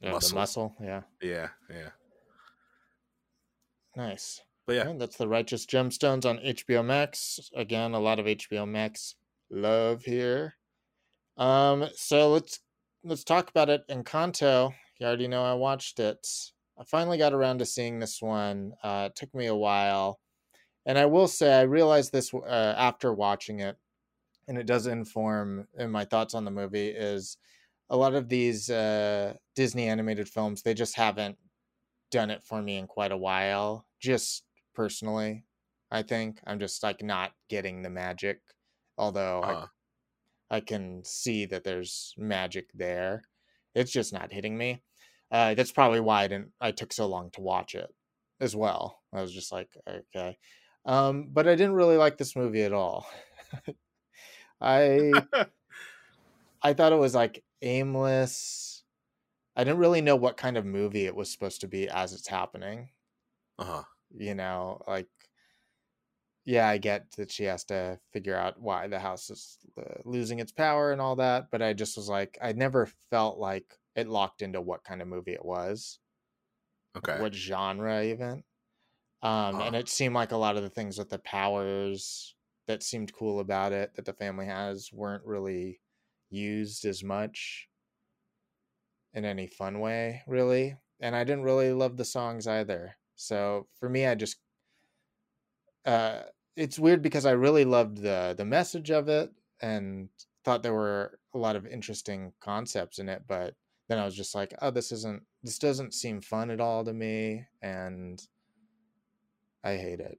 [SPEAKER 1] Yeah,
[SPEAKER 2] Muscle.
[SPEAKER 1] muscle. Yeah,
[SPEAKER 2] yeah yeah
[SPEAKER 1] nice.
[SPEAKER 2] But yeah
[SPEAKER 1] Yeah, that's the Righteous Gemstones on HBO Max. Again, a lot of HBO Max love here. Um, so let's let's talk about it. Encanto. You already know I watched it. I finally got around to seeing this one. Uh, it took me a while, and I will say I realized this uh, after watching it, and it does inform in my thoughts on the movie. Is a lot of these uh, Disney animated films they just haven't done it for me in quite a while. Just personally, I think I'm just like not getting the magic. Although
[SPEAKER 2] uh,
[SPEAKER 1] I, I can see that there's magic there, it's just not hitting me. Uh, that's probably why I didn't. I took so long to watch it as well. I was just like, okay, um, but I didn't really like this movie at all. I I thought it was like aimless. I didn't really know what kind of movie it was supposed to be as it's happening.
[SPEAKER 2] uh-huh
[SPEAKER 1] You know, like, yeah, I get that she has to figure out why the house is uh, losing its power and all that, but I just was like, I never felt like it locked into what kind of movie it was,
[SPEAKER 2] okay
[SPEAKER 1] what genre even. Um, and
[SPEAKER 2] Uh.
[SPEAKER 1] it seemed like a lot of the things with the powers that seemed cool about it that the family has weren't really used as much in any fun way, really. And I didn't really love the songs either. So for me, I just uh it's weird because I really loved the the message of it and thought there were a lot of interesting concepts in it, but then I was just like, oh, this isn't this doesn't seem fun at all to me and I hate it.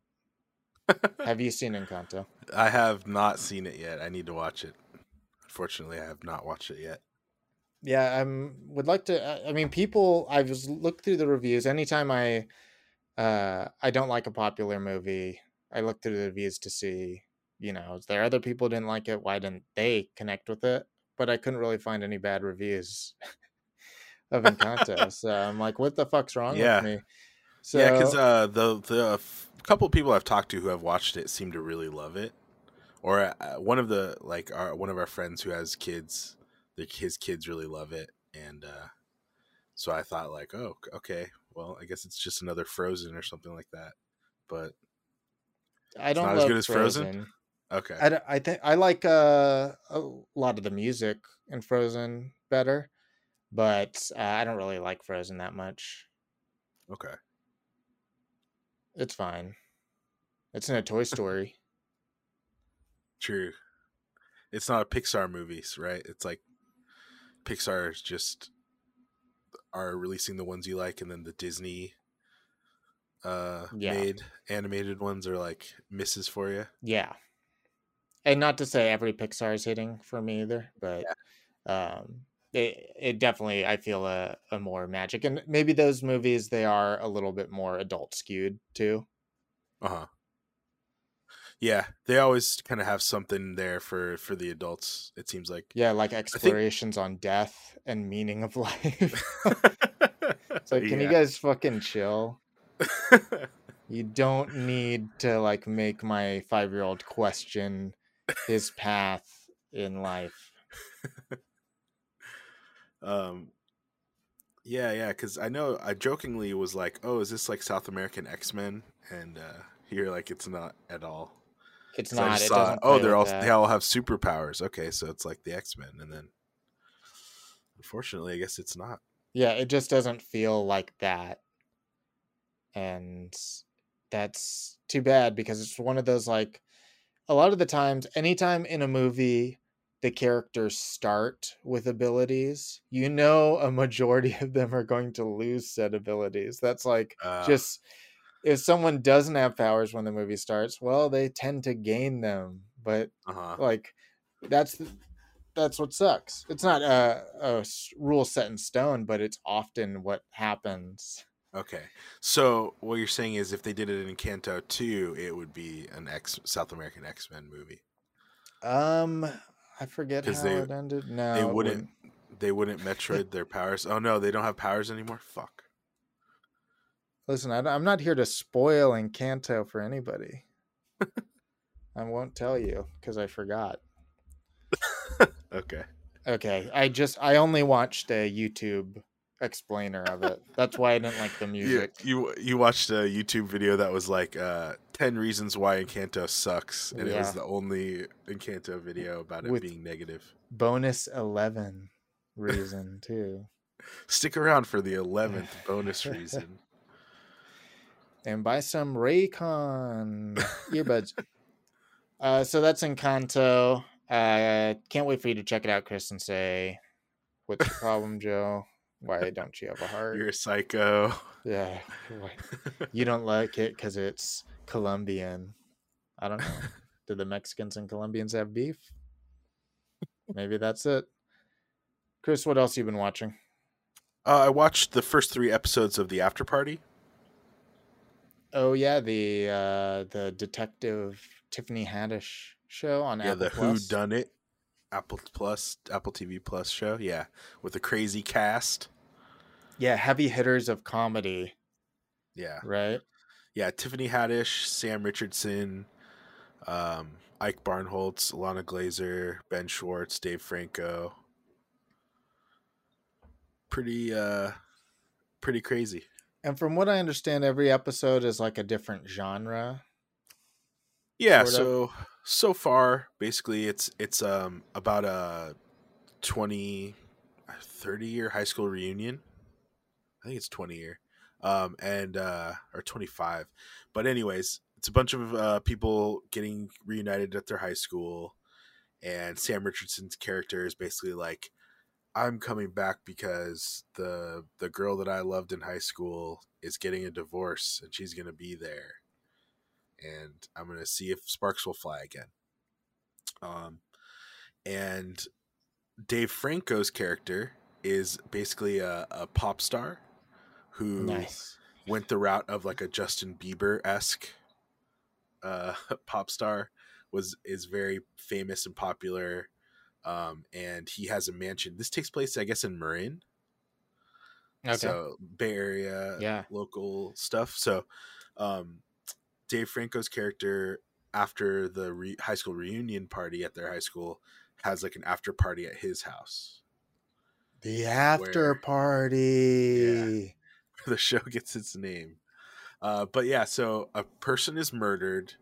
[SPEAKER 1] Have you seen Encanto?
[SPEAKER 2] I have not seen it yet. I need to watch it. Unfortunately, I have not watched it yet.
[SPEAKER 1] Yeah, I'm would like to. I- I mean, people. I've looked through the reviews. Anytime I, uh, I don't like a popular movie, I look through the reviews to see, you know, is there other people who didn't like it? Why didn't they connect with it? But I couldn't really find any bad reviews of Encanto. so I'm like, what the fuck's wrong
[SPEAKER 2] Yeah.
[SPEAKER 1] with me? So
[SPEAKER 2] yeah, because uh, the the couple of people I've talked to who have watched it seem to really love it. Or uh, one of the like our one of our friends who has kids, the his kids really love it, and uh, so I thought like, oh, okay, well, I guess it's just another Frozen or something like that. But
[SPEAKER 1] I don't
[SPEAKER 2] not as good as Frozen?
[SPEAKER 1] Frozen.
[SPEAKER 2] okay,
[SPEAKER 1] I think I like uh, a lot of the music in Frozen better. but uh, I don't really like Frozen that much.
[SPEAKER 2] Okay.
[SPEAKER 1] It's fine. It's in a Toy Story.
[SPEAKER 2] True. It's not a Pixar movies, right? It's like Pixar is just are releasing the ones you like, and then the Disney uh
[SPEAKER 1] Yeah.
[SPEAKER 2] made animated ones are like misses for you.
[SPEAKER 1] yeah. And not to say every Pixar is hitting for me either, but um it, it definitely I feel a, a more magic and maybe those movies they are a little bit more adult skewed too.
[SPEAKER 2] Uh huh. Yeah, they always kind of have something there for for the adults. It seems like.
[SPEAKER 1] Yeah, like explorations on death and meaning of life. it's like, can you guys fucking chill? You don't need to like make my five year old question his path in life.
[SPEAKER 2] um. Yeah, yeah, because I know I jokingly was like, "Oh, is this like South American X Men?" And uh you're like, "It's not at all."
[SPEAKER 1] It's
[SPEAKER 2] I
[SPEAKER 1] not. It
[SPEAKER 2] saw, oh, they're all
[SPEAKER 1] with
[SPEAKER 2] they all have superpowers. Okay, so it's like the X Men, and then unfortunately, I guess it's not.
[SPEAKER 1] Yeah, it just doesn't feel like that. And that's too bad because it's one of those like a lot of the times anytime in a movie the characters start with abilities, you know a majority of them are going to lose said abilities. That's like
[SPEAKER 2] Uh,
[SPEAKER 1] just if someone doesn't have powers when the movie starts, well, they tend to gain them, but
[SPEAKER 2] uh-huh.
[SPEAKER 1] like that's th- that's what sucks it's not a rule set in stone but it's often what happens
[SPEAKER 2] Okay, so what you're saying is, if they did it in Canto two, it would be an X South American X Men movie.
[SPEAKER 1] um i forget how
[SPEAKER 2] they-
[SPEAKER 1] it ended no
[SPEAKER 2] they
[SPEAKER 1] it
[SPEAKER 2] wouldn't. They wouldn't Metroid their powers. Oh no, they don't have powers anymore. Fuck.
[SPEAKER 1] Listen I, am not here to spoil encanto for anybody i won't tell you because i forgot
[SPEAKER 2] Okay.
[SPEAKER 1] okay i just i only watched a youtube explainer of it that's why i didn't like the music
[SPEAKER 2] you you watched a YouTube video that was like uh, ten reasons why Encanto sucks, and it was the only Encanto video about it
[SPEAKER 1] With-
[SPEAKER 2] being negative.
[SPEAKER 1] bonus 11 reason too
[SPEAKER 2] Stick around for the eleventh bonus reason.
[SPEAKER 1] And buy some Raycon earbuds. uh, so that's Encanto. Uh, can't wait for you to check it out, Chris, and say, "What's your problem, Joe? Why don't you have a heart?"
[SPEAKER 2] You're a psycho.
[SPEAKER 1] Yeah, you don't like it because it's Colombian. I don't know. Did the Mexicans and Colombians have beef? Maybe that's it. Chris, what else you been watching?
[SPEAKER 2] Uh, I watched the first three episodes of the After Party.
[SPEAKER 1] Oh yeah, the uh, the detective Tiffany Haddish show on
[SPEAKER 2] yeah,
[SPEAKER 1] Apple
[SPEAKER 2] the
[SPEAKER 1] Plus.
[SPEAKER 2] Who Done It Apple Plus Apple TV Plus show. Yeah, with a crazy cast.
[SPEAKER 1] Yeah, heavy hitters of comedy,
[SPEAKER 2] Yeah,
[SPEAKER 1] right?
[SPEAKER 2] yeah. Tiffany Haddish, Sam Richardson, um, Ike Barinholtz, Ilana Glazer, Ben Schwartz, Dave Franco. Pretty, uh, pretty crazy.
[SPEAKER 1] And from what I understand, every episode is like a different genre.
[SPEAKER 2] Yeah.
[SPEAKER 1] Sort of.
[SPEAKER 2] So so far, basically, it's it's um about a 20, 30 year high school reunion. I think it's twenty year, um, and uh, or twenty five. But anyways, it's a bunch of uh, people getting reunited at their high school, and Sam Richardson's character is basically like, "I'm coming back because the the girl that I loved in high school is getting a divorce, and she's gonna be there." and I'm gonna see if sparks will fly again. Um, and Dave Franco's character is basically a, a pop star who
[SPEAKER 1] Nice.
[SPEAKER 2] went the route of like a Justin Bieber esque uh, pop star. Was is very famous and popular, um, and he has a mansion. This takes place, I guess, in Marin.
[SPEAKER 1] Okay.
[SPEAKER 2] So Bay Area,
[SPEAKER 1] Yeah.
[SPEAKER 2] local stuff. So, um, Dave Franco's character after the re- high school reunion party at their high school has like an after party at his house.
[SPEAKER 1] the after
[SPEAKER 2] where-
[SPEAKER 1] party.
[SPEAKER 2] the show gets its name. Uh, but yeah, so a person is murdered.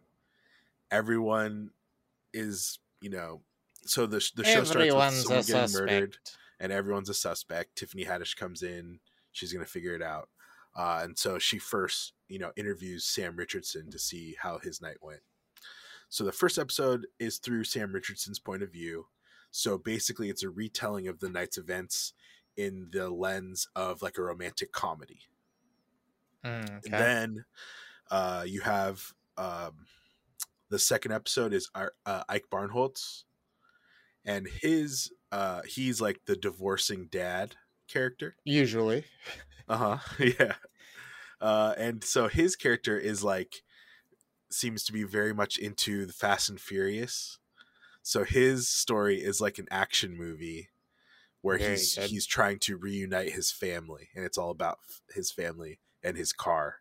[SPEAKER 2] Everyone is, you know, so the the show starts with
[SPEAKER 1] Everyone's
[SPEAKER 2] someone getting murdered. and everyone's a suspect. Tiffany Haddish comes in, she's gonna figure it out, uh, and so she first, you know, interviews Sam Richardson to see how his night went. So the first episode is through Sam Richardson's point of view. So basically, it's a retelling of the night's events in the lens of like a romantic comedy.
[SPEAKER 1] Mm, okay.
[SPEAKER 2] Then uh, you have um, the second episode is Ar- uh, Ike Barinholtz, and his uh, he's like the divorcing dad character.
[SPEAKER 1] Usually.
[SPEAKER 2] Uh huh. yeah. Uh, and so his character is like seems to be very much into the Fast and Furious. So his story is like an action movie where
[SPEAKER 1] Very
[SPEAKER 2] he's
[SPEAKER 1] good.
[SPEAKER 2] he's trying to reunite his family, and it's all about f- his family and his car,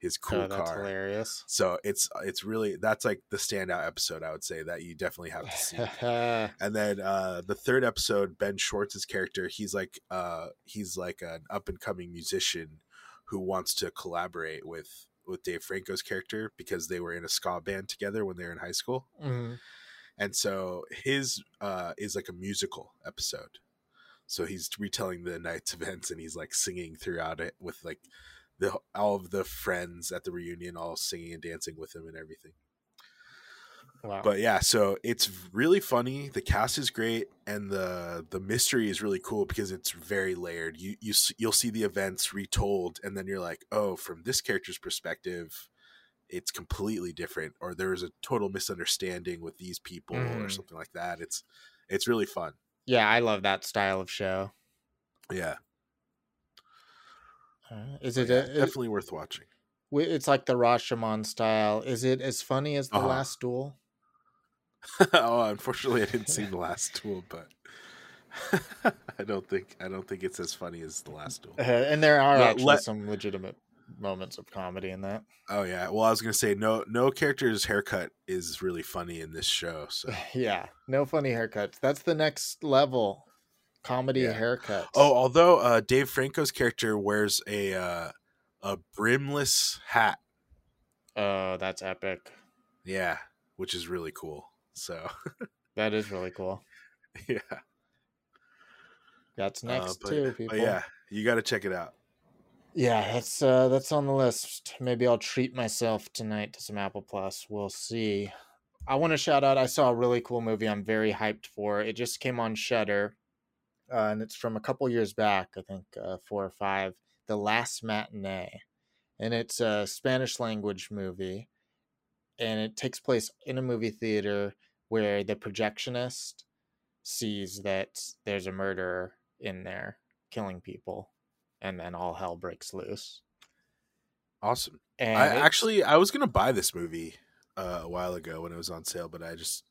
[SPEAKER 2] his cool
[SPEAKER 1] oh, that's
[SPEAKER 2] car.
[SPEAKER 1] hilarious.
[SPEAKER 2] So it's it's really that's like the standout episode I would say that you definitely have to see. And then uh the third episode, Ben Schwartz's character, he's like uh he's like an up and coming musician who wants to collaborate with with Dave Franco's character because they were in a ska band together when they were in high school.
[SPEAKER 1] Mhm.
[SPEAKER 2] And so his uh is like a musical episode. So he's retelling the night's events and he's like singing throughout it with like the all of the friends at the reunion all singing and dancing with him and everything.
[SPEAKER 1] Wow.
[SPEAKER 2] But yeah, so it's really funny. The cast is great, and the the mystery is really cool because it's very layered. You you you'll see the events retold, and then you're like, oh, from this character's perspective, it's completely different, or there was a total misunderstanding with these people, or
[SPEAKER 1] Mhm.
[SPEAKER 2] something like that. It's it's really fun.
[SPEAKER 1] yeah, I love that style of show.
[SPEAKER 2] Yeah,
[SPEAKER 1] Is
[SPEAKER 2] But
[SPEAKER 1] it,
[SPEAKER 2] yeah,
[SPEAKER 1] a, it
[SPEAKER 2] definitely worth watching.
[SPEAKER 1] it's like the Rashomon style. Is it as funny as the
[SPEAKER 2] Uh-huh.
[SPEAKER 1] last duel?
[SPEAKER 2] oh, unfortunately, I didn't see the last duel, but I don't think I don't think it's as funny as the last duel.
[SPEAKER 1] Uh, and there are actually
[SPEAKER 2] let-
[SPEAKER 1] some legitimate moments of comedy in that.
[SPEAKER 2] Oh yeah. Well, I was gonna say no. No character's haircut is really funny in this show. So.
[SPEAKER 1] Yeah, no funny haircuts. That's the next level. Comedy
[SPEAKER 2] Yeah.
[SPEAKER 1] haircuts.
[SPEAKER 2] Oh, although uh, Dave Franco's character wears a uh, a brimless hat.
[SPEAKER 1] oh, that's epic.
[SPEAKER 2] Yeah, which is really cool. So
[SPEAKER 1] That is really cool.
[SPEAKER 2] yeah.
[SPEAKER 1] That's
[SPEAKER 2] Uh,
[SPEAKER 1] next
[SPEAKER 2] but,
[SPEAKER 1] too, people.
[SPEAKER 2] yeah, you got to check it out.
[SPEAKER 1] Yeah, that's uh that's on the list. Maybe I'll treat myself tonight to some Apple Plus. We'll see. I want to shout out I saw a really cool movie I'm very hyped for. It just came on Shudder. Uh, and it's from a couple years back, I think uh, 4 or 5, The Last Matinee. And it's a Spanish language movie and it takes place in a movie theater where the projectionist sees that there's a murderer in there killing people and then all hell breaks loose.
[SPEAKER 2] Awesome.
[SPEAKER 1] And
[SPEAKER 2] I actually I was gonna buy this movie uh, a while ago when it was on sale, but I just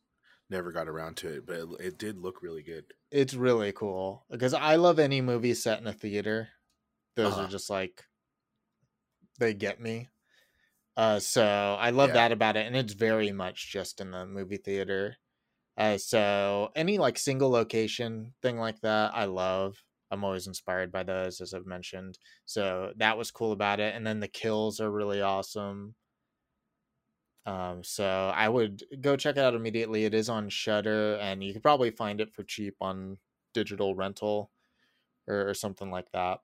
[SPEAKER 2] never got around to it. But it, it did look really good.
[SPEAKER 1] it's really cool because I love any movie set in a theater. Those
[SPEAKER 2] Uh-huh.
[SPEAKER 1] are just like they get me. Uh, so I love
[SPEAKER 2] Yeah.
[SPEAKER 1] that about it, and it's very much just in the movie theater. Uh, so any like single location thing like that, I love. I'm always inspired by those, as I've mentioned. So that was cool about it, and then the kills are really awesome. Um, so I would go check it out immediately. It is on Shudder, and you could probably find it for cheap on digital rental or, or something like that.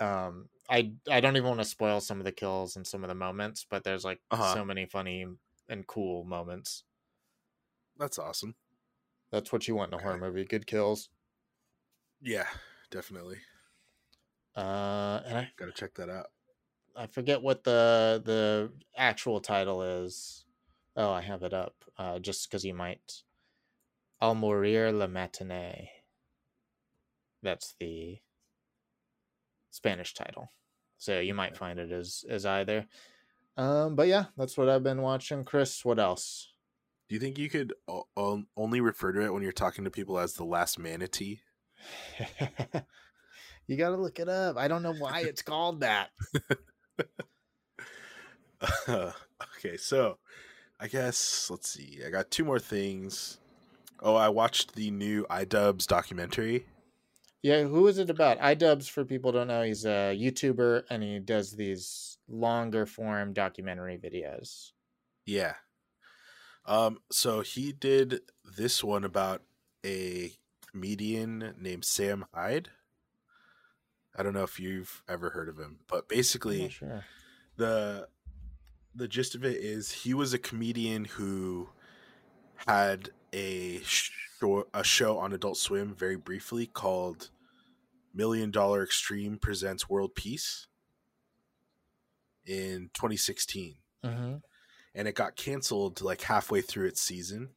[SPEAKER 1] Um, I I don't even want to spoil some of the kills and some of the moments, but there's like
[SPEAKER 2] Uh-huh.
[SPEAKER 1] so many funny and cool moments.
[SPEAKER 2] That's awesome.
[SPEAKER 1] That's what you want in a horror movie: good kills.
[SPEAKER 2] Yeah, definitely.
[SPEAKER 1] Uh, and I
[SPEAKER 2] Got to check that out.
[SPEAKER 1] I forget what the the actual title is. Oh, I have it up. Uh, just because you might. Al morir la matinee. That's the Spanish title, so you might find it as as either. Um, but yeah, that's what I've been watching. Chris, what else?
[SPEAKER 2] Do you think you could o- o- only refer to it when you're talking to people as the last manatee?
[SPEAKER 1] you got to look it up. I don't know why it's called that.
[SPEAKER 2] okay, so I guess let's see. I got two more things. Oh, I watched the new iDubbbz documentary.
[SPEAKER 1] Yeah, who is it about? iDubbbz, for people who don't know, he's a YouTuber and he does these longer form documentary videos.
[SPEAKER 2] Yeah. Um. So he did this one about a comedian named Sam Hyde. I don't know if you've ever heard of him, but basically
[SPEAKER 1] sure.
[SPEAKER 2] the the gist of it is he was a comedian who had a show, a show on Adult Swim very briefly called Million Dollar Extreme Presents World Peace in 2016.
[SPEAKER 1] Mm-hmm.
[SPEAKER 2] And it got canceled like halfway through its season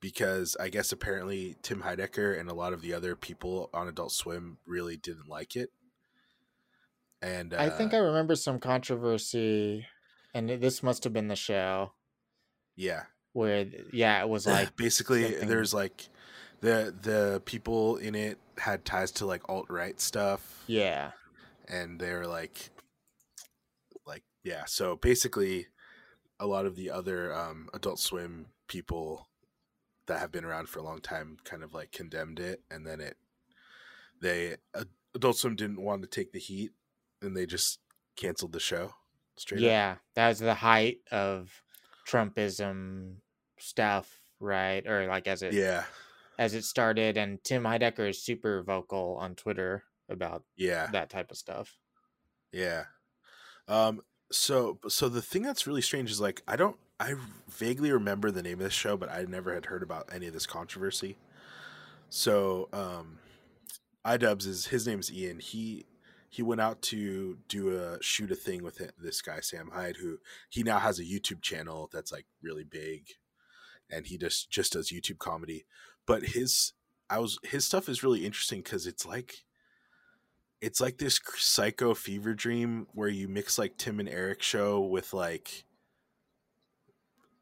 [SPEAKER 2] because I guess apparently Tim Heidecker and a lot of the other people on Adult Swim really didn't like it. And uh,
[SPEAKER 1] I think I remember some controversy, and this must have been the show
[SPEAKER 2] yeah,
[SPEAKER 1] where, yeah, it was like,
[SPEAKER 2] basically
[SPEAKER 1] something-
[SPEAKER 2] there's like the the people in it had ties to like alt right stuff.
[SPEAKER 1] yeah,
[SPEAKER 2] and they're like like yeah so basically a lot of the other um adult swim people that have been around for a long time kind of like condemned it and then it they uh, adult swim didn't want to take the heat and they just canceled the show straight up.
[SPEAKER 1] yeah. That was the height of Trumpism stuff, right? Or like as it
[SPEAKER 2] yeah
[SPEAKER 1] as it started, and Tim Heidecker is super vocal on Twitter about
[SPEAKER 2] yeah
[SPEAKER 1] that type of stuff.
[SPEAKER 2] Yeah. Um so so the thing that's really strange is like I don't I vaguely remember the name of this show but I never had heard about any of this controversy. So um iDubbbz is his name's Ian. He he went out to do a shoot a thing with it, this guy Sam Hyde who he now has a YouTube channel that's like really big and he just just does YouTube comedy. But his I was his stuff is really interesting cuz it's like it's like this psycho fever dream where you mix like Tim and Eric show with like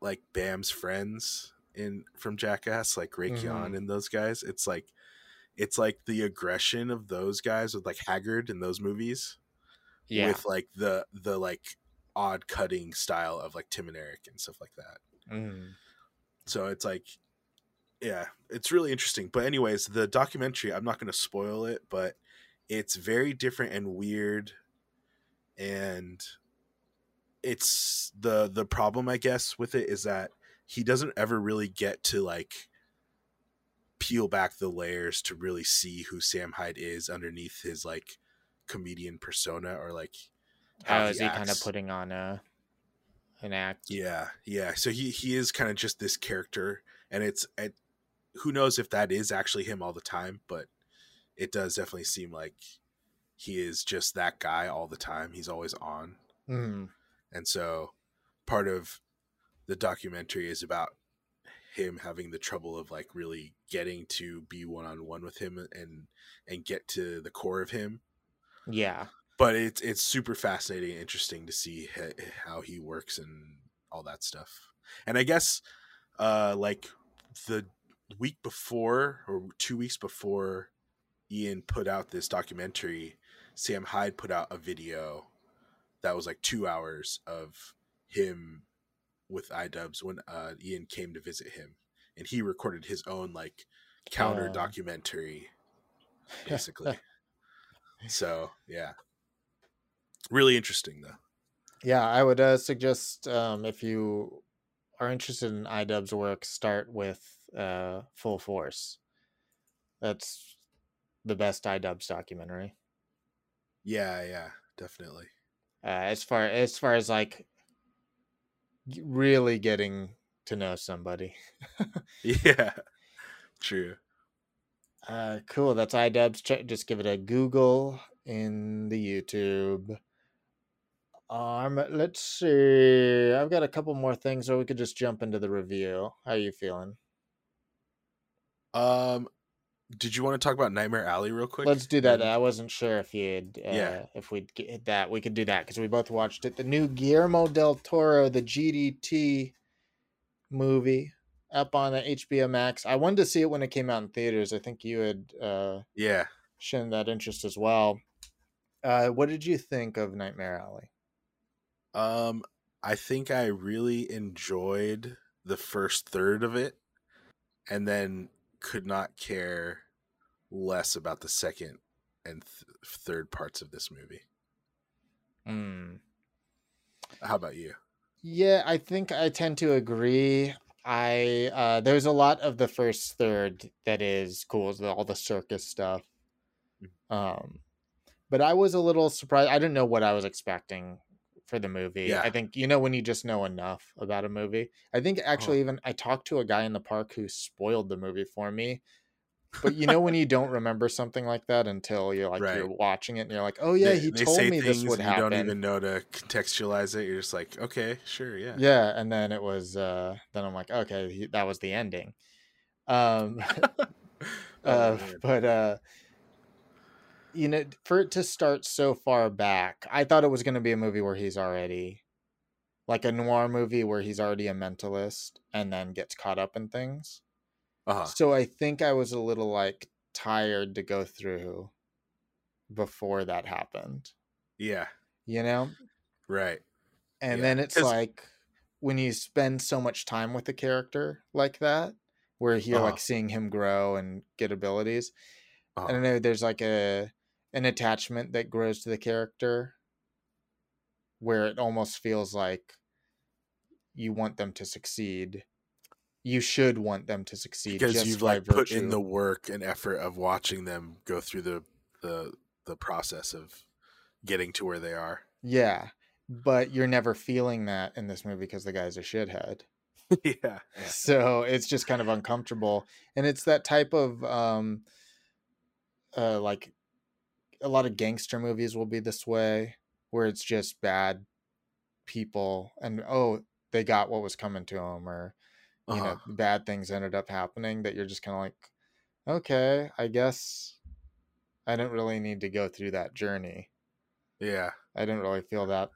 [SPEAKER 2] like Bam's friends in from Jackass, like Rake Yohn
[SPEAKER 1] Mhm.
[SPEAKER 2] and those guys. It's like it's like the aggression of those guys with like Haggard in those movies
[SPEAKER 1] Yeah.
[SPEAKER 2] with like the the like odd cutting style of like Tim and Eric and stuff like that.
[SPEAKER 1] Mm.
[SPEAKER 2] So it's like, yeah, it's really interesting. But anyways, the documentary, I'm not going to spoil it, but it's very different and weird, and it's the the problem I guess with it is that he doesn't ever really get to like peel back the layers to really see who Sam Hyde is underneath his like comedian persona or like
[SPEAKER 1] How is he kind of putting on a an act?
[SPEAKER 2] Yeah, yeah. So he he is kind of just this character, and it's it, who knows if that is actually him all the time, but it does definitely seem like he is just that guy all the time. He's always on,
[SPEAKER 1] Mm.
[SPEAKER 2] And so part of the documentary is about him having the trouble of like really getting to be one on one with him and and get to the core of him
[SPEAKER 1] Yeah.
[SPEAKER 2] but it's it's super fascinating and interesting to see how he works and all that stuff and i guess uh like the week before or two weeks before ian put out this documentary sam hyde put out a video that was like two hours of him with idubbbz when uh ian came to visit him and he recorded his own like counter documentary basically. So yeah. Really interesting though.
[SPEAKER 1] Yeah, I would uh, suggest um, if you are interested in iDubbbz work, start with uh, Full Force. That's the best iDubbbz documentary.
[SPEAKER 2] yeah yeah definitely
[SPEAKER 1] Uh, as far as far as like really getting to know somebody.
[SPEAKER 2] yeah true
[SPEAKER 1] Uh, cool. That's iDubbbz. Check, just give it a Google in the YouTube. Um, let's see. I've got a couple more things, or we could just jump into the review. How you feeling?
[SPEAKER 2] um did you want to talk about nightmare alley real quick
[SPEAKER 1] Let's do that. I wasn't sure if you'd, uh,
[SPEAKER 2] Yeah.
[SPEAKER 1] if we'd get that. We could do that because we both watched it. The new Guillermo del Toro, the GDT movie, up on the HBO Max. I wanted to see it when it came out in theaters. I think you had uh,
[SPEAKER 2] yeah
[SPEAKER 1] shown that interest as well. Uh, what did you think of Nightmare Alley?
[SPEAKER 2] um i think i really enjoyed the first third of it and then could not care less about the second and th- third parts of this movie
[SPEAKER 1] Hmm.
[SPEAKER 2] how about you
[SPEAKER 1] Yeah, I think I tend to agree. I uh there's a lot of the first third that is cool, is all the circus stuff.
[SPEAKER 2] Mm.
[SPEAKER 1] Um but I was a little surprised. I didn't know what I was expecting for the movie.
[SPEAKER 2] Yeah.
[SPEAKER 1] I think you know when you just know enough about a movie. I think actually even I talked to a guy in the park who spoiled the movie for me. But you know when you don't remember something like that until you're like you're watching it and you're like, "Oh yeah,
[SPEAKER 2] They-
[SPEAKER 1] he
[SPEAKER 2] they
[SPEAKER 1] told me this would
[SPEAKER 2] and you
[SPEAKER 1] happen."
[SPEAKER 2] don't even know to contextualize it. You're just like, okay, sure, yeah.
[SPEAKER 1] Yeah, and then it was uh then I'm like, "Okay, he- that was the ending." Um
[SPEAKER 2] Oh,
[SPEAKER 1] uh, but uh you know for it to start so far back i thought it was going to be a movie where he's already like a noir movie where he's already a mentalist and then gets caught up in things
[SPEAKER 2] Uh-huh.
[SPEAKER 1] so i think i was a little like tired to go through before that happened
[SPEAKER 2] Yeah,
[SPEAKER 1] you know
[SPEAKER 2] right.
[SPEAKER 1] and
[SPEAKER 2] Yeah,
[SPEAKER 1] then it's like when you spend so much time with a character like that where you're
[SPEAKER 2] Uh-huh.
[SPEAKER 1] like seeing him grow and get abilities I
[SPEAKER 2] Uh-huh.
[SPEAKER 1] don't know. There's like a an attachment that grows to the character, where it almost feels like you want them to succeed. You should want them to succeed
[SPEAKER 2] Because you've like put in the work and effort of watching them go through the the the process of getting to where they are.
[SPEAKER 1] yeah. But you're never feeling that in this movie because the guy's a shithead.
[SPEAKER 2] yeah. yeah.
[SPEAKER 1] so it's just kind of uncomfortable and it's that type of um uh like a lot of gangster movies will be this way where it's just bad people and oh they got what was coming to them or you
[SPEAKER 2] Uh-huh.
[SPEAKER 1] know bad things ended up happening that you're just kind of like okay i guess i didn't really need to go through that journey
[SPEAKER 2] Yeah.
[SPEAKER 1] I didn't really feel that.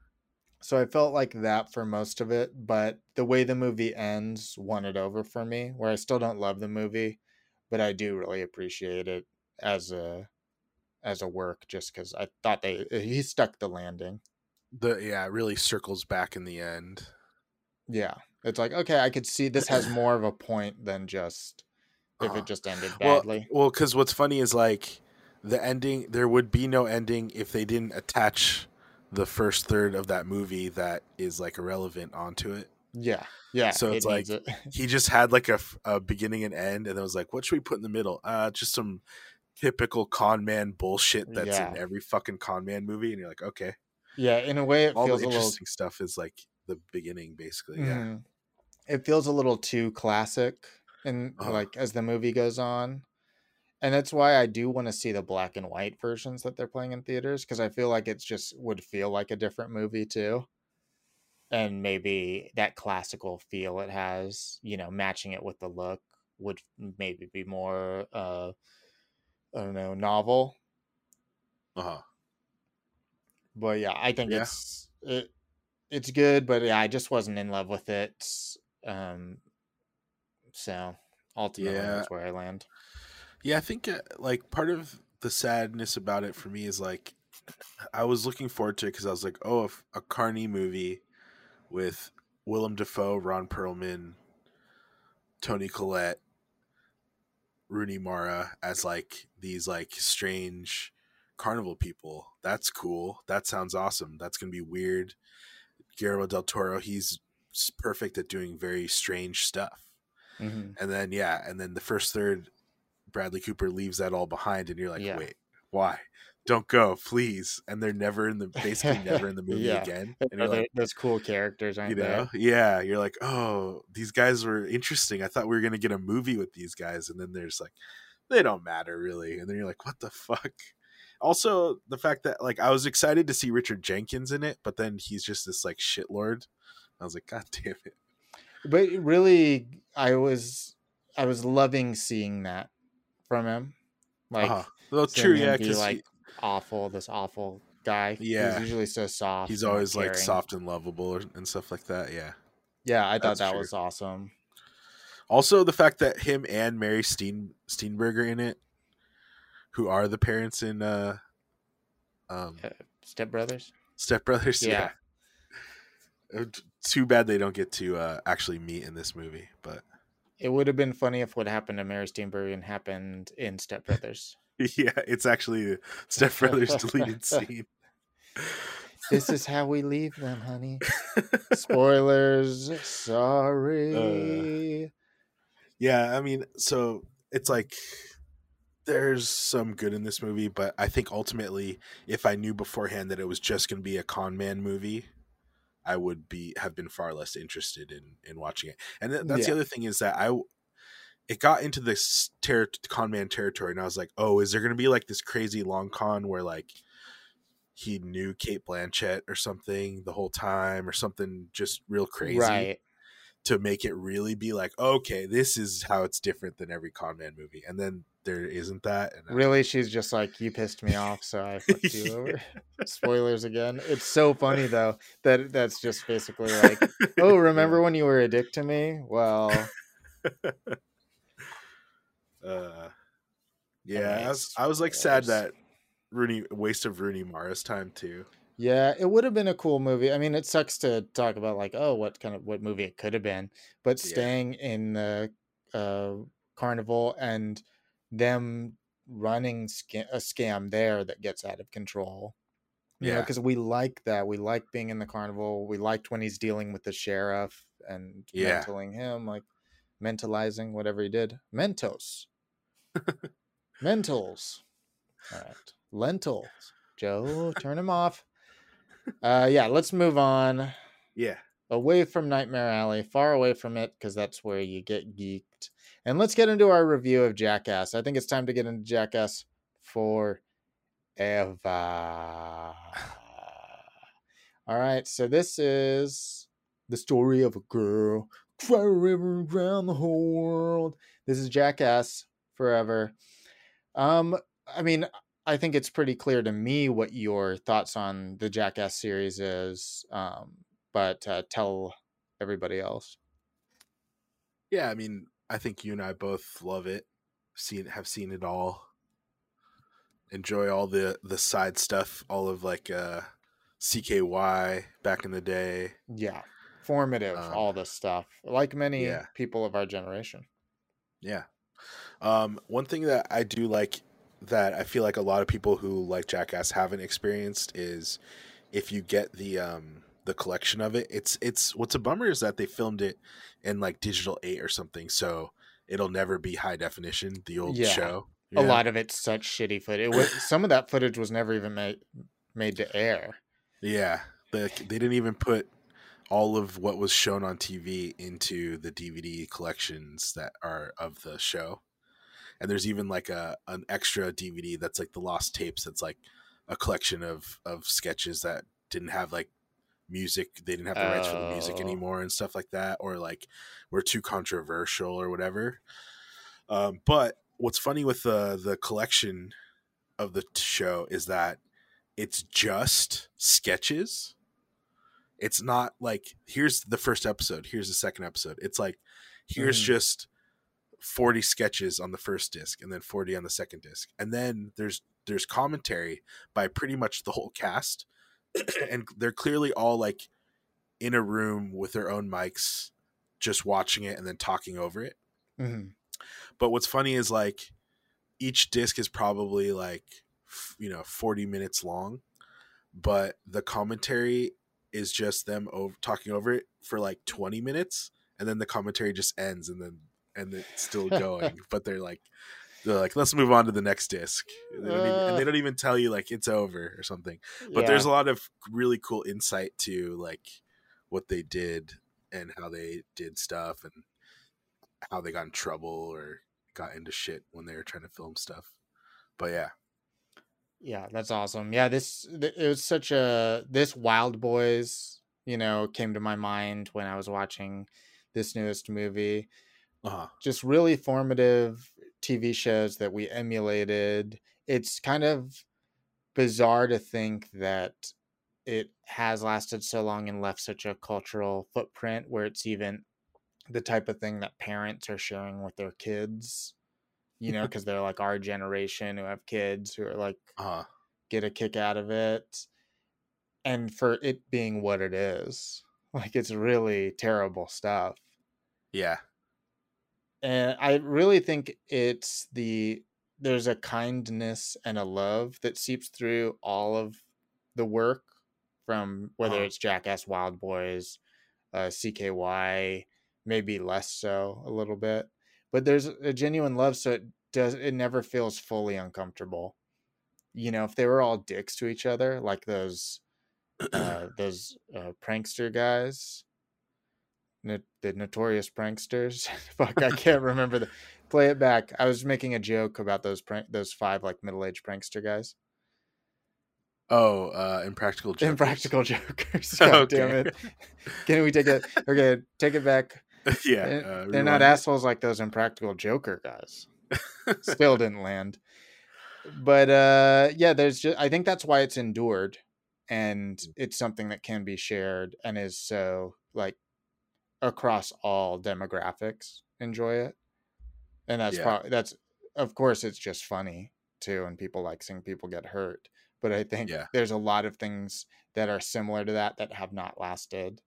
[SPEAKER 1] So I felt like that for most of it, but the way the movie ends won it over for me, where I still don't love the movie, but I do really appreciate it as a as a work just cuz I thought they he stuck the landing.
[SPEAKER 2] The yeah, it really circles back in the end.
[SPEAKER 1] Yeah. It's like, okay, I could see this has more of a point than just if it just ended
[SPEAKER 2] Well,
[SPEAKER 1] badly.
[SPEAKER 2] well, because what's funny is like the ending. There would be no ending if they didn't attach the first third of that movie that is like irrelevant onto it.
[SPEAKER 1] yeah. Yeah.
[SPEAKER 2] So it's like-
[SPEAKER 1] it.
[SPEAKER 2] He just had like a, a beginning and end, and it was like, what should we put in the middle? Uh, just some typical con man bullshit that's in every fucking con man movie, and you're like, okay,
[SPEAKER 1] yeah, in a way it
[SPEAKER 2] all the
[SPEAKER 1] feels a little
[SPEAKER 2] interesting stuff is like the beginning, basically. Yeah,
[SPEAKER 1] Mhm. It feels a little too classic and
[SPEAKER 2] Uh-huh.
[SPEAKER 1] like as the movie goes on. And that's why I do want to see the black and white versions that they're playing in theaters because I feel like it's just would feel like a different movie too. And maybe that classical feel it has, you know, matching it with the look would maybe be more uh I don't know, novel.
[SPEAKER 2] uh huh.
[SPEAKER 1] But yeah, I think
[SPEAKER 2] Yeah.
[SPEAKER 1] it's it it's good, but yeah, I just wasn't in love with it. Um so ultimately
[SPEAKER 2] Yeah.
[SPEAKER 1] that's where I land.
[SPEAKER 2] Yeah, I think uh, like part of the sadness about it for me is like I was looking forward to it because I was like, oh, a Carney movie with Willem Dafoe, Ron Perlman, Toni Collette, Rooney Mara as like these like strange carnival people. That's cool. That sounds awesome. That's gonna be weird. Guillermo del Toro, he's perfect at doing very strange stuff.
[SPEAKER 1] Mhm.
[SPEAKER 2] And then yeah, and then the first third, Bradley Cooper leaves that all behind, and you're like,
[SPEAKER 1] Yeah.
[SPEAKER 2] wait, why? Don't go, please. And they're never in the basically never in the movie
[SPEAKER 1] Yeah.
[SPEAKER 2] again. And like,
[SPEAKER 1] those cool characters aren't
[SPEAKER 2] you know,
[SPEAKER 1] there.
[SPEAKER 2] yeah, you're like, oh, these guys were interesting. I thought we were gonna get a movie with these guys, and then there's like, they don't matter really. And then you're like, what the fuck? Also, the fact that like I was excited to see Richard Jenkins in it, but then he's just this like shitlord. I was like, God damn it.
[SPEAKER 1] But really I was I was loving seeing that from him. Like
[SPEAKER 2] uh-huh. Well, true, yeah, because
[SPEAKER 1] like awful, this awful guy.
[SPEAKER 2] Yeah.
[SPEAKER 1] He's usually so soft.
[SPEAKER 2] he's always like soft and lovable and stuff like that. Yeah.
[SPEAKER 1] Yeah, I thought
[SPEAKER 2] That's
[SPEAKER 1] that
[SPEAKER 2] true.
[SPEAKER 1] was awesome.
[SPEAKER 2] Also, the fact that him and Mary Steen Steenburgen in it, who are the parents in uh, um,
[SPEAKER 1] Uh, Step Brothers.
[SPEAKER 2] Step Brothers.
[SPEAKER 1] Yeah.
[SPEAKER 2] Yeah. Uh, Too bad they don't get to uh, actually meet in this movie, but
[SPEAKER 1] It would have been funny if what happened to Mary Steenburgen happened in Step Brothers.
[SPEAKER 2] Yeah, it's actually Step Brothers deleted scene.
[SPEAKER 1] this is how we leave them, honey. Spoilers. Sorry.
[SPEAKER 2] Uh, yeah, I mean, so it's like there's some good in this movie, but I think ultimately, if I knew beforehand that it was just going to be a con man movie, I would be have been far less interested in in watching it. And th- that's
[SPEAKER 1] Yeah.
[SPEAKER 2] the other thing is that I it got into this ter- con man territory, and I was like, oh, is there going to be like this crazy long con where like he knew Cate Blanchett or something the whole time, or something just real crazy
[SPEAKER 1] Right.
[SPEAKER 2] to make it really be like, okay, this is how it's different than every con man movie, and then there isn't that. And I-
[SPEAKER 1] Really, she's just like, you pissed me off, so I fucked you over. Spoilers again. It's so funny though that that's just basically like, oh, remember when you were a dick to me? Well,
[SPEAKER 2] Uh, yeah,
[SPEAKER 1] mean,
[SPEAKER 2] I was, I was like sad that Rooney waste of Rooney Mara's time too.
[SPEAKER 1] yeah, it would have been a cool movie. I mean, it sucks to talk about like, oh, what kind of what movie it could have been, but
[SPEAKER 2] Yeah.
[SPEAKER 1] staying in the uh, carnival and them running sca- a scam there that gets out of control. You
[SPEAKER 2] Yeah.
[SPEAKER 1] because we like that. We like being in the carnival. We liked when he's dealing with the sheriff and
[SPEAKER 2] Yeah.
[SPEAKER 1] mentaling him, like mentalizing whatever he did. Mentos. Mentals. All right. Lentils. Joe, turn him off. Uh yeah, let's move on
[SPEAKER 2] Yeah,
[SPEAKER 1] away from Nightmare Alley, far away from it, because that's where you get geeked. And let's get into our review of Jackass. I think it's time to get into Jackass for forever. All right, so this is the story of a girl traveling around the whole world. This is Jackass forever. Um, I mean, I think it's pretty clear to me what your thoughts on the Jackass series is. Um, but uh, tell everybody else.
[SPEAKER 2] yeah. I mean, I think you and I both love it. Seen have seen it all. Enjoy all the the side stuff, all of like uh CKY back in the day.
[SPEAKER 1] Yeah, formative,
[SPEAKER 2] Um,
[SPEAKER 1] all this stuff. Like many
[SPEAKER 2] yeah.
[SPEAKER 1] people of our generation.
[SPEAKER 2] Yeah. Um, one thing that I do like that I feel like a lot of people who like Jackass haven't experienced is if you get the um the collection of it, it's it's what's a bummer is that they filmed it in like digital eight or something, so it'll never be high definition, the old
[SPEAKER 1] Yeah.
[SPEAKER 2] show.
[SPEAKER 1] A lot of it's such shitty footage. It was, some of that footage was never even made made to air.
[SPEAKER 2] Yeah. The, they didn't even put all of what was shown on TV into the DVD collections that are of the show. And there's even like a an extra DVD that's like the lost tapes that's like a collection of of sketches that didn't have like music they didn't have the rights for the music
[SPEAKER 1] Oh.
[SPEAKER 2] anymore and stuff like that or like were too controversial or whatever um, but what's funny with the the collection of the show is that it's just sketches it's not like here's the first episode here's the second episode it's like here's
[SPEAKER 1] Mhm.
[SPEAKER 2] just 40 sketches on the first disc and then 40 on the second disc and then there's there's commentary by pretty much the whole cast and they're clearly all like in a room with their own mics just watching it and then talking over it
[SPEAKER 1] Mhm.
[SPEAKER 2] but what's funny is like each disc is probably like f- you know 40 minutes long but the commentary is just them over talking over it for like 20 minutes and then the commentary just ends and then and it's still going but they're like they're like let's move on to the next disc. They don't even, and they
[SPEAKER 1] Uh.
[SPEAKER 2] don't even tell you like it's over or something. But there's a lot of really cool insight to like what they did and how they did stuff and how they got in trouble or got into shit when they were trying to film stuff. But yeah
[SPEAKER 1] Yeah, that's awesome. Yeah, this th- it was such a this Wildboyz, you know, came to my mind when I was watching this newest movie.
[SPEAKER 2] uh-huh
[SPEAKER 1] Just really formative TV shows that we emulated. It's kind of bizarre to think that it has lasted so long and left such a cultural footprint where it's even the type of thing that parents are sharing with their kids, you know, because they're like our generation who have kids who are like
[SPEAKER 2] uh-huh
[SPEAKER 1] get a kick out of it and for it being what it is like it's really terrible stuff
[SPEAKER 2] yeah
[SPEAKER 1] and i really think it's the there's a kindness and a love that seeps through all of the work from whether
[SPEAKER 2] Uh-huh.
[SPEAKER 1] it's Jackass Wildboyz, uh, CKY, maybe less so a little bit. But there's a genuine love, so it does it never feels fully uncomfortable. You know, if they were all dicks to each other, like those uh, those uh, prankster guys, no, the notorious pranksters. Fuck, I can't remember the. Play it back. I was making a joke about those prank, those five like middle aged prankster guys.
[SPEAKER 2] Oh, uh, impractical jokers.
[SPEAKER 1] Impractical jokers. God damn it! Can we take it? Okay, take it back.
[SPEAKER 2] yeah,
[SPEAKER 1] They're,
[SPEAKER 2] uh,
[SPEAKER 1] they're not assholes like those impractical joker guys. Still didn't land. But uh yeah, there's just I think that's why it's endured and
[SPEAKER 2] Mm.
[SPEAKER 1] it's something that can be shared and is so like across all demographics enjoy it. And that's
[SPEAKER 2] Yeah.
[SPEAKER 1] probably that's of course it's just funny too and people like seeing people get hurt. But I think
[SPEAKER 2] Yeah.
[SPEAKER 1] there's a lot of things that are similar to that that have not lasted.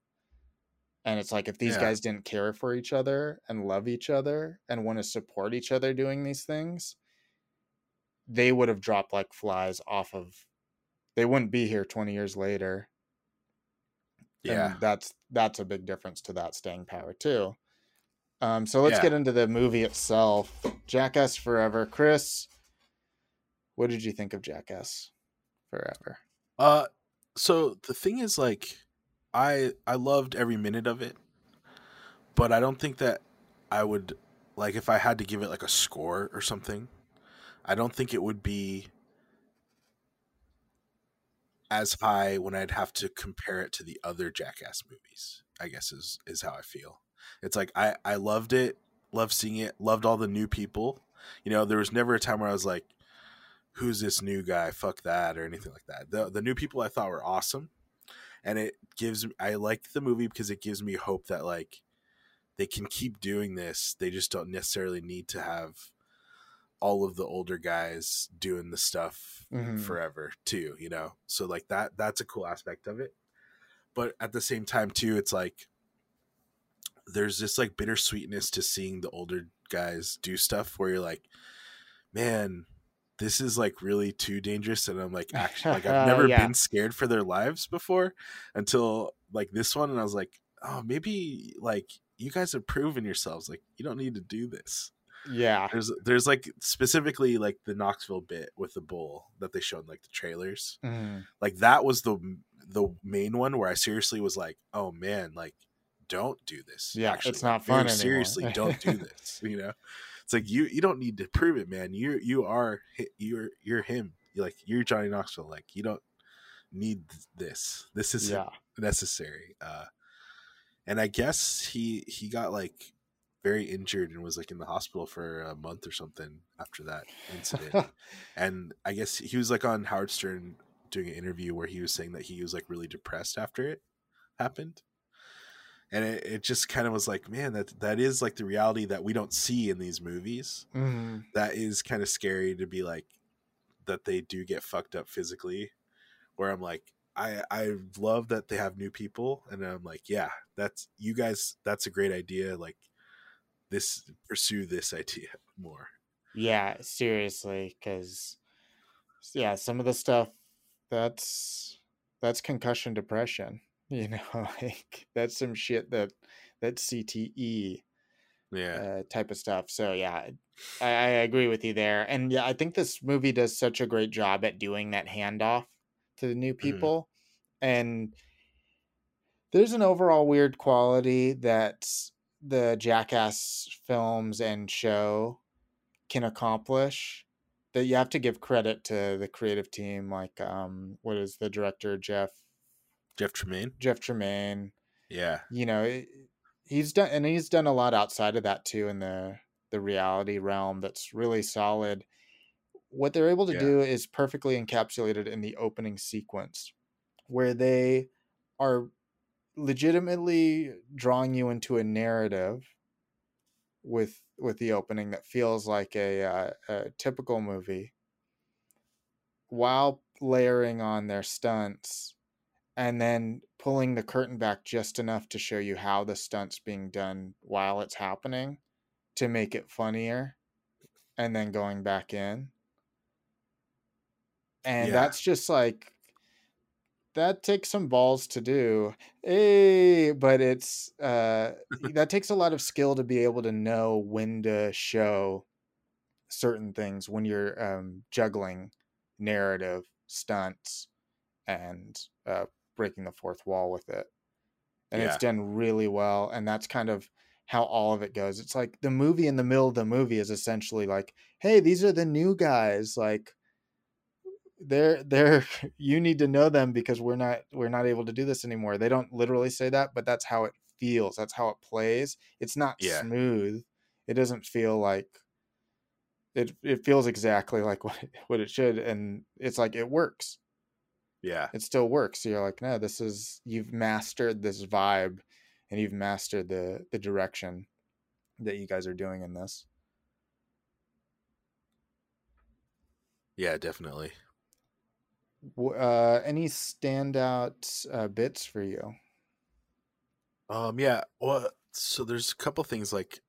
[SPEAKER 1] And it's like if these
[SPEAKER 2] Yeah.
[SPEAKER 1] guys didn't care for each other and love each other and want to support each other doing these things, they would have dropped like flies off of they wouldn't be here 20 years later.
[SPEAKER 2] Yeah,
[SPEAKER 1] And that's that's a big difference to that staying power too. Um so let's
[SPEAKER 2] Yeah.
[SPEAKER 1] get into the movie itself. Jackass Forever. Chris, what did you think of Jackass Forever?
[SPEAKER 2] Uh, so the thing is, like, I I loved every minute of it, but I don't think that I would like if I had to give it like a score or something. I don't think it would be as high when I'd have to compare it to the other Jackass movies. I guess is is how I feel. It's like I I loved it, loved seeing it, loved all the new people. You know, there was never a time where I was like, "Who's this new guy? Fuck that" or anything like that. The the new people I thought were awesome, and it gives I like the movie because it gives me hope that like they can keep doing this. They just don't necessarily need to have all of the older guys doing the stuff
[SPEAKER 1] Mhm.
[SPEAKER 2] forever too you know so like that that's a cool aspect of it but at the same time too it's like there's this like bittersweetness to seeing the older guys do stuff where you're like man this is like really too dangerous and i'm like actually like i've never
[SPEAKER 1] Yeah.
[SPEAKER 2] been scared for their lives before until like this one and i was like oh maybe like you guys have proven yourselves like you don't need to do this
[SPEAKER 1] Yeah.
[SPEAKER 2] there's there's like specifically like the Knoxville bit with the bull that they showed in, like the trailers.
[SPEAKER 1] Mhm.
[SPEAKER 2] Like that was the the main one where I seriously was like, "Oh man, like don't do this."
[SPEAKER 1] Yeah,
[SPEAKER 2] actually.
[SPEAKER 1] it's not
[SPEAKER 2] very
[SPEAKER 1] fun.
[SPEAKER 2] Seriously, don't do this, you know? It's like you you don't need to prove it, man. You you are you're you're him. You're like you're Johnny Knoxville. Like you don't need this. This is
[SPEAKER 1] Yeah.
[SPEAKER 2] necessary. Uh and I guess he he got like very injured and was like in the hospital for a month or something after that incident. and I guess he was like on Howard Stern doing an interview where he was saying that he was like really depressed after it happened. And it, it just kind of was like, man, that that is like the reality that we don't see in these movies.
[SPEAKER 1] Mhm.
[SPEAKER 2] That is kind of scary to be like that they do get fucked up physically. Where I'm like, I I love that they have new people, and I'm like, yeah, that's you guys. That's a great idea. Like this, pursue this idea more.
[SPEAKER 1] Yeah, seriously, because yeah, some of the stuff that's that's concussion depression. You know, like that's some shit that that's CTE
[SPEAKER 2] Yeah,
[SPEAKER 1] uh, type of stuff. So yeah, I, I agree with you there. And yeah, I think this movie does such a great job at doing that handoff to the new people. And there's an overall weird quality that the Jackass films and show can accomplish that you have to give credit to the creative team like um what is the director Jeff
[SPEAKER 2] Jeff Tremaine.
[SPEAKER 1] Jeff Tremaine
[SPEAKER 2] Yeah,
[SPEAKER 1] you know he's done and he's done a lot outside of that too in the the reality realm that's really solid what they're able to
[SPEAKER 2] Yeah.
[SPEAKER 1] do is perfectly encapsulated in the opening sequence where they are legitimately drawing you into a narrative with with the opening that feels like a, uh, a typical movie while layering on their stunts and then pulling the curtain back just enough to show you how the stunts being done while it's happening to make it funnier and then going back in and
[SPEAKER 2] Yeah.
[SPEAKER 1] that's just like that takes some balls to do. Hey, but it's uh that takes a lot of skill to be able to know when to show certain things when you're um juggling narrative stunts and uh breaking the fourth wall with it. And
[SPEAKER 2] Yeah.
[SPEAKER 1] it's done really well and that's kind of how all of it goes. It's like the movie in the middle of the movie is essentially like, "Hey, these are the new guys." Like they're they're you need to know them because we're not we're not able to do this anymore. They don't literally say that, but that's how it feels. That's how it plays. It's not
[SPEAKER 2] Yeah.
[SPEAKER 1] smooth. It doesn't feel like it it feels exactly like what it, what it should and it's like it works.
[SPEAKER 2] Yeah.
[SPEAKER 1] It still works. So you're like, "No, this is you've mastered this vibe and you've mastered the the direction that you guys are doing in this."
[SPEAKER 2] Yeah, definitely.
[SPEAKER 1] Uh any standout uh bits for you?
[SPEAKER 2] Um yeah, well so there's a couple things like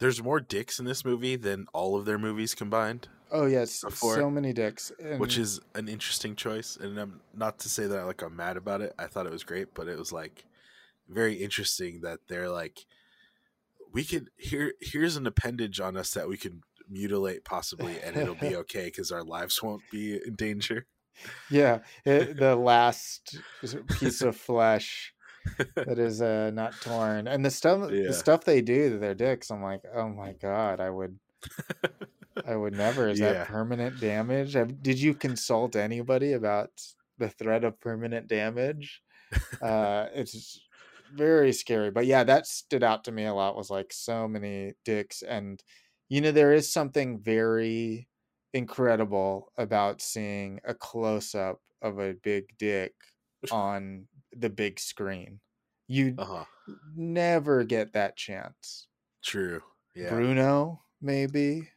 [SPEAKER 2] there's more dicks in this movie than all of their movies combined,
[SPEAKER 1] Oh yes,
[SPEAKER 2] Before-
[SPEAKER 1] so many dicks.
[SPEAKER 2] which is an interesting choice and I'm not to say that like I'm mad about it. I thought it was great, but it was like very interesting that they're like we could here here's an appendage on us that we can mutilate possibly and it'll be okay cuz our lives won't be in danger.
[SPEAKER 1] yeah, it, the last piece of flesh that is uh not torn, and the stuff
[SPEAKER 2] Yeah.
[SPEAKER 1] the stuff they do to their dicks. I'm like, oh my god, I would. I would never. Is
[SPEAKER 2] Yeah.
[SPEAKER 1] that permanent damage? Did you consult anybody about the threat of permanent damage? Uh, it's very scary. But yeah, that stood out to me a lot. Was like so many dicks, and you know there is something very incredible about seeing a close up of a big dick on the big screen. You
[SPEAKER 2] Uh-huh.
[SPEAKER 1] never get that chance.
[SPEAKER 2] True. Yeah.
[SPEAKER 1] Bruno, maybe.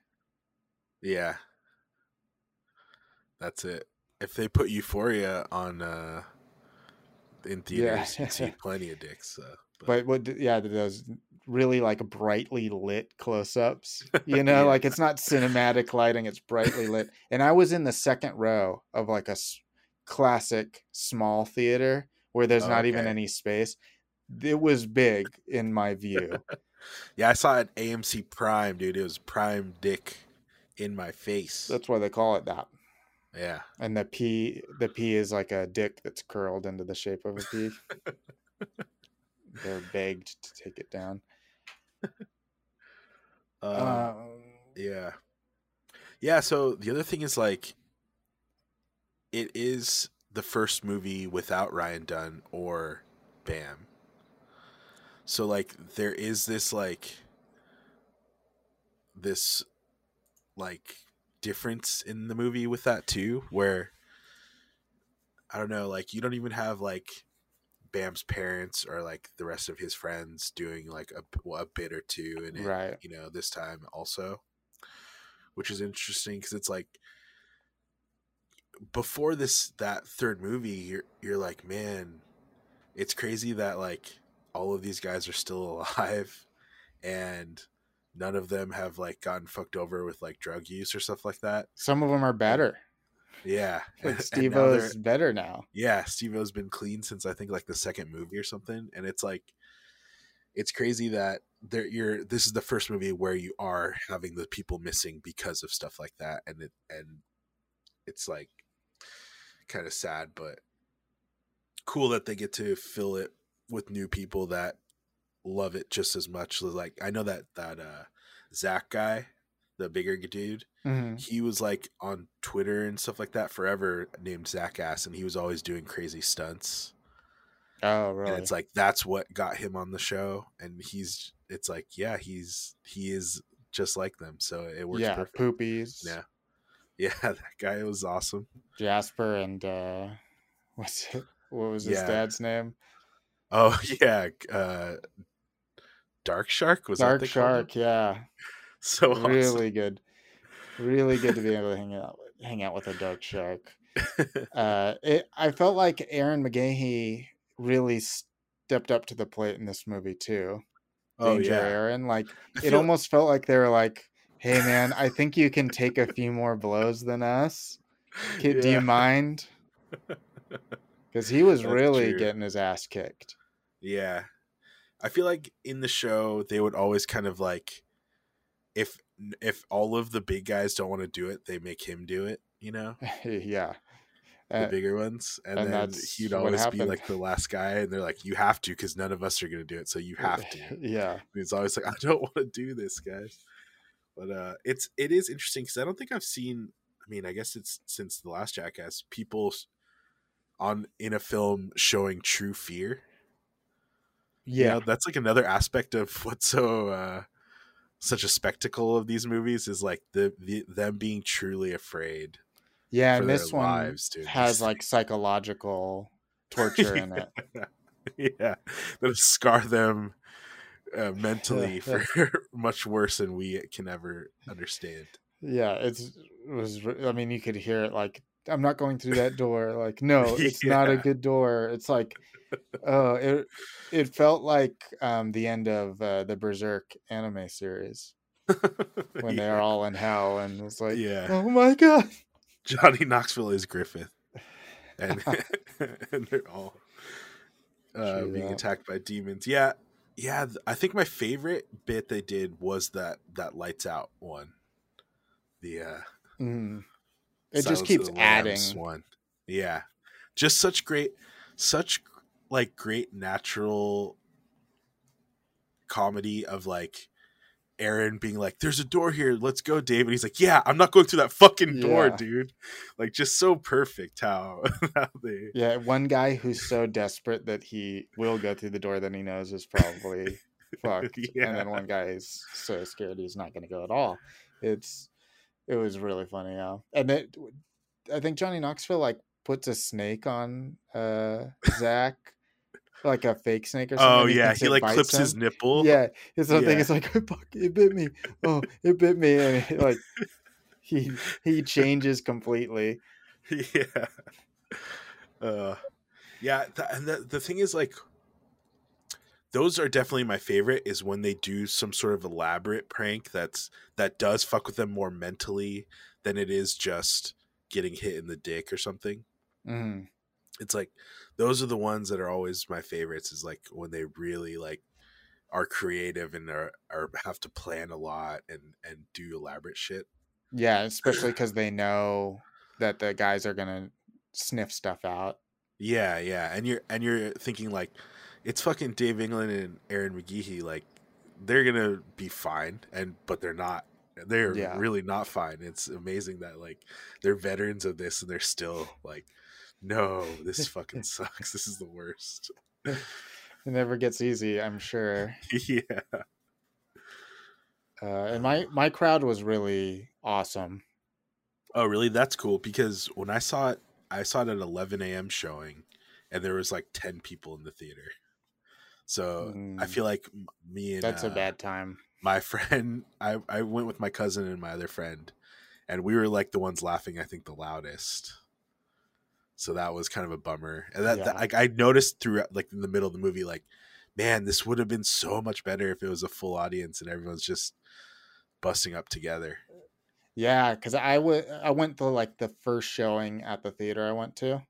[SPEAKER 2] Yeah. That's it. If they put Euphoria on uh in theaters, you'd see plenty of dicks. So,
[SPEAKER 1] but what yeah those really like brightly lit close-ups you know
[SPEAKER 2] Yeah.
[SPEAKER 1] like it's not cinematic lighting it's brightly lit and i was in the second row of like a s- classic small theater where there's not even any space it was big in my view
[SPEAKER 2] yeah, I saw it AMC Prime, dude. It was prime dick in my face.
[SPEAKER 1] that's why they call it that
[SPEAKER 2] yeah.
[SPEAKER 1] and the p the p is like a dick that's curled into the shape of a p they're begged to take it down
[SPEAKER 2] Um,
[SPEAKER 1] um,
[SPEAKER 2] Yeah. Yeah, so the other thing is like it is the first movie without Ryan Dunn or Bam. So like there is this like this like difference in the movie with that too where I don't know, like you don't even have like Bam's parents or like the rest of his friends doing like a, a bit or two and
[SPEAKER 1] right.
[SPEAKER 2] you know this time also which is interesting because it's like before this that third movie you're you're like man it's crazy that like all of these guys are still alive and none of them have like gotten fucked over with like drug use or stuff like that.
[SPEAKER 1] Some of them are better.
[SPEAKER 2] yeah.
[SPEAKER 1] Like Steve-O's better now.
[SPEAKER 2] Yeah, Steve-O's been clean since I think like the second movie or something, and it's like it's crazy that there you're this is the first movie where you are having the people missing because of stuff like that, and it and it's like kind of sad, but cool that they get to fill it with new people that love it just as much. Like I know that that uh Zach guy, the bigger dude,
[SPEAKER 1] Mhm.
[SPEAKER 2] he was like on Twitter and stuff like that forever named Zach Ass and he was always doing crazy stunts.
[SPEAKER 1] oh really
[SPEAKER 2] And it's like that's what got him on the show. And he's it's like, yeah, he's he is just like them. So it works
[SPEAKER 1] yeah
[SPEAKER 2] perfect.
[SPEAKER 1] poopies
[SPEAKER 2] Yeah. Yeah, that guy was awesome.
[SPEAKER 1] jasper and uh what's it what was his
[SPEAKER 2] Yeah.
[SPEAKER 1] dad's name
[SPEAKER 2] Oh yeah. Uh Dark Shark was that
[SPEAKER 1] dark shark yeah
[SPEAKER 2] So awesome.
[SPEAKER 1] really good really good to be able to hang out hang out with a dark shark uh it, i felt like Ehren McGhehey really stepped up to the plate in this movie too
[SPEAKER 2] oh
[SPEAKER 1] danger
[SPEAKER 2] yeah.
[SPEAKER 1] aaron like
[SPEAKER 2] I
[SPEAKER 1] it almost felt like they were like hey man i think you can take a few more blows than us Ki- do you mind because he was
[SPEAKER 2] That's
[SPEAKER 1] really
[SPEAKER 2] true.
[SPEAKER 1] getting his ass kicked.
[SPEAKER 2] Yeah. I feel like in the show they would always kind of like if if all of the big guys don't want to do it, they make him do it, you know?
[SPEAKER 1] yeah.
[SPEAKER 2] The
[SPEAKER 1] Uh,
[SPEAKER 2] bigger ones. And,
[SPEAKER 1] and
[SPEAKER 2] then he'd always be like the last guy and they're like, You have to because none of us are gonna do it, so you have to. And
[SPEAKER 1] yeah.
[SPEAKER 2] it's always like, I don't want to do this, guys. But uh it's it is interesting because I don't think I've seen I mean, I guess it's since the last Jackass, people on in a film showing true fear. You
[SPEAKER 1] Yeah.
[SPEAKER 2] know, that's like another aspect of what's so uh such a spectacle of these movies is like the, the them being truly afraid
[SPEAKER 1] Yeah. And this one
[SPEAKER 2] lives, dude.
[SPEAKER 1] has like psychological torture in it.
[SPEAKER 2] yeah, that'll scar them uh, mentally for much worse than we can ever understand.
[SPEAKER 1] Yeah. It's, it was, I mean, you could hear it like, I'm not going through that door. Like, no, it's not a good door. It's like, oh, it, it felt like um, the end of uh, the Berserk anime series when they're all in hell and it's like,
[SPEAKER 2] Yeah.
[SPEAKER 1] oh my God.
[SPEAKER 2] Johnny Knoxville is Griffith, and and they're all uh,
[SPEAKER 1] True
[SPEAKER 2] being
[SPEAKER 1] that.
[SPEAKER 2] attacked by demons. Yeah, yeah. I think my favorite bit they did was that that lights out one. The uh,
[SPEAKER 1] Mm. It
[SPEAKER 2] Silence
[SPEAKER 1] just keeps adding.
[SPEAKER 2] one. Yeah, just such great, such like great natural comedy of like Ehren being like, "There's a door here. Let's go, Dave." And he's like, "Yeah, I'm not going through that fucking door,
[SPEAKER 1] Yeah.
[SPEAKER 2] dude." Like, just so perfect how, how they.
[SPEAKER 1] Yeah, one guy who's so desperate that he will go through the door that he knows is probably fucked,
[SPEAKER 2] Yeah.
[SPEAKER 1] and then one guy is so scared he's not going to go at all. It's it was really funny, yeah. And it, I think Johnny Knoxville like puts a snake on uh Zach, like a fake snake or something.
[SPEAKER 2] Oh yeah, he like clips his nipple.
[SPEAKER 1] Yeah, his whole thing
[SPEAKER 2] Yeah.
[SPEAKER 1] is like, "Fuck, it bit me. Oh, it bit me," and he, like he he changes completely.
[SPEAKER 2] yeah uh yeah th- and the, the thing is like those are definitely my favorite is when they do some sort of elaborate prank that's that does fuck with them more mentally than it is just getting hit in the dick or something
[SPEAKER 1] Mhm.
[SPEAKER 2] it's like those are the ones that are always my favorites is like when they really like are creative and are, are have to plan a lot and and do elaborate shit
[SPEAKER 1] Yeah, especially because they know that the guys are gonna sniff stuff out.
[SPEAKER 2] Yeah, yeah, and you're and you're thinking like, it's fucking Dave England and Ehren McGhehey. Like, they're gonna be fine, and but they're not. They're
[SPEAKER 1] Yeah.
[SPEAKER 2] really not fine. It's amazing that like they're veterans of this, and they're still like, no, this fucking sucks. This is the worst.
[SPEAKER 1] It never gets easy, I'm sure.
[SPEAKER 2] yeah,
[SPEAKER 1] Uh, and my my crowd was really awesome.
[SPEAKER 2] Oh, really? That's cool because when I saw it, I saw it at 11 a.m. showing, and there was like 10 people in the theater. So I
[SPEAKER 1] Mm.
[SPEAKER 2] feel like me and
[SPEAKER 1] That's a
[SPEAKER 2] uh,
[SPEAKER 1] bad time.
[SPEAKER 2] my friend, I I went with my cousin and my other friend, and we were like the ones laughing. I think the loudest. So that was kind of a bummer. And that, that
[SPEAKER 1] Yeah.
[SPEAKER 2] like I noticed throughout, like in the middle of the movie, like, man, this would have been so much better if it was a full audience and everyone's just busting up together.
[SPEAKER 1] Yeah, because I would I went to like the first showing at the theater I went to,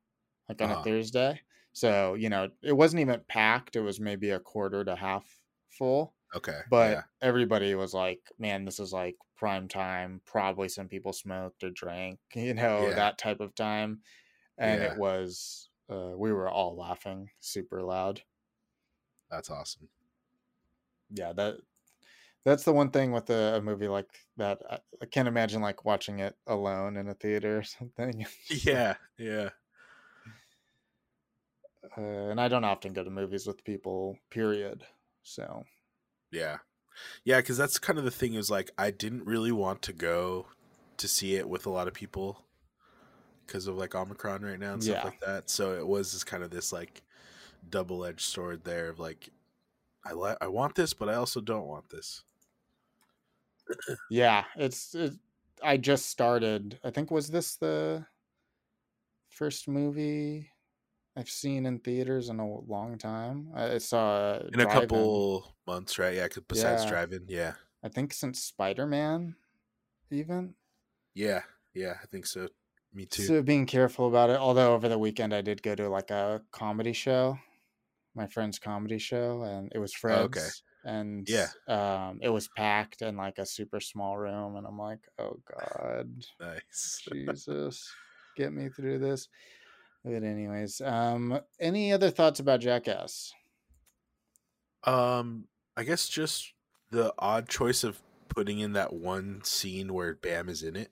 [SPEAKER 1] like on
[SPEAKER 2] Uh-huh.
[SPEAKER 1] a Thursday. So you know it wasn't even packed. It was maybe a quarter to half full.
[SPEAKER 2] Okay,
[SPEAKER 1] But
[SPEAKER 2] yeah.
[SPEAKER 1] everybody was like, "Man, this is like prime time. Probably some people smoked or drank, you know,
[SPEAKER 2] Yeah.
[SPEAKER 1] that type of time." And
[SPEAKER 2] Yeah.
[SPEAKER 1] it was uh, we were all laughing super loud.
[SPEAKER 2] that's awesome.
[SPEAKER 1] Yeah, that that's the one thing with a, a movie like that. I, I can't imagine like watching it alone in a theater or something.
[SPEAKER 2] Yeah, yeah.
[SPEAKER 1] Uh, and I don't often go to movies with people. Period. So
[SPEAKER 2] Yeah. Yeah, because that's kind of the thing is like I didn't really want to go to see it with a lot of people because of like Omicron right now and stuff
[SPEAKER 1] Yeah.
[SPEAKER 2] like that. So it was just kind of this like double edged sword there of like I li- I want this, but I also don't want this.
[SPEAKER 1] yeah, it's. It, I just started. I think was this the first movie I've seen in theaters in a long time. I saw uh,
[SPEAKER 2] In a couple months, right? Yeah, besides
[SPEAKER 1] Yeah.
[SPEAKER 2] driving, yeah,
[SPEAKER 1] I think since Spider Man, even.
[SPEAKER 2] yeah, yeah. I think so. me too.
[SPEAKER 1] So being careful about it. Although over the weekend I did go to like a comedy show, my friend's comedy show, and it was Fred's.
[SPEAKER 2] Oh, okay.
[SPEAKER 1] And
[SPEAKER 2] Yeah.
[SPEAKER 1] um, it was packed in like a super small room, and I'm like, oh god,
[SPEAKER 2] nice.
[SPEAKER 1] Jesus, get me through this. But anyways, um, any other thoughts about Jackass?
[SPEAKER 2] Um, I guess just the odd choice of putting in that one scene where Bam is in it.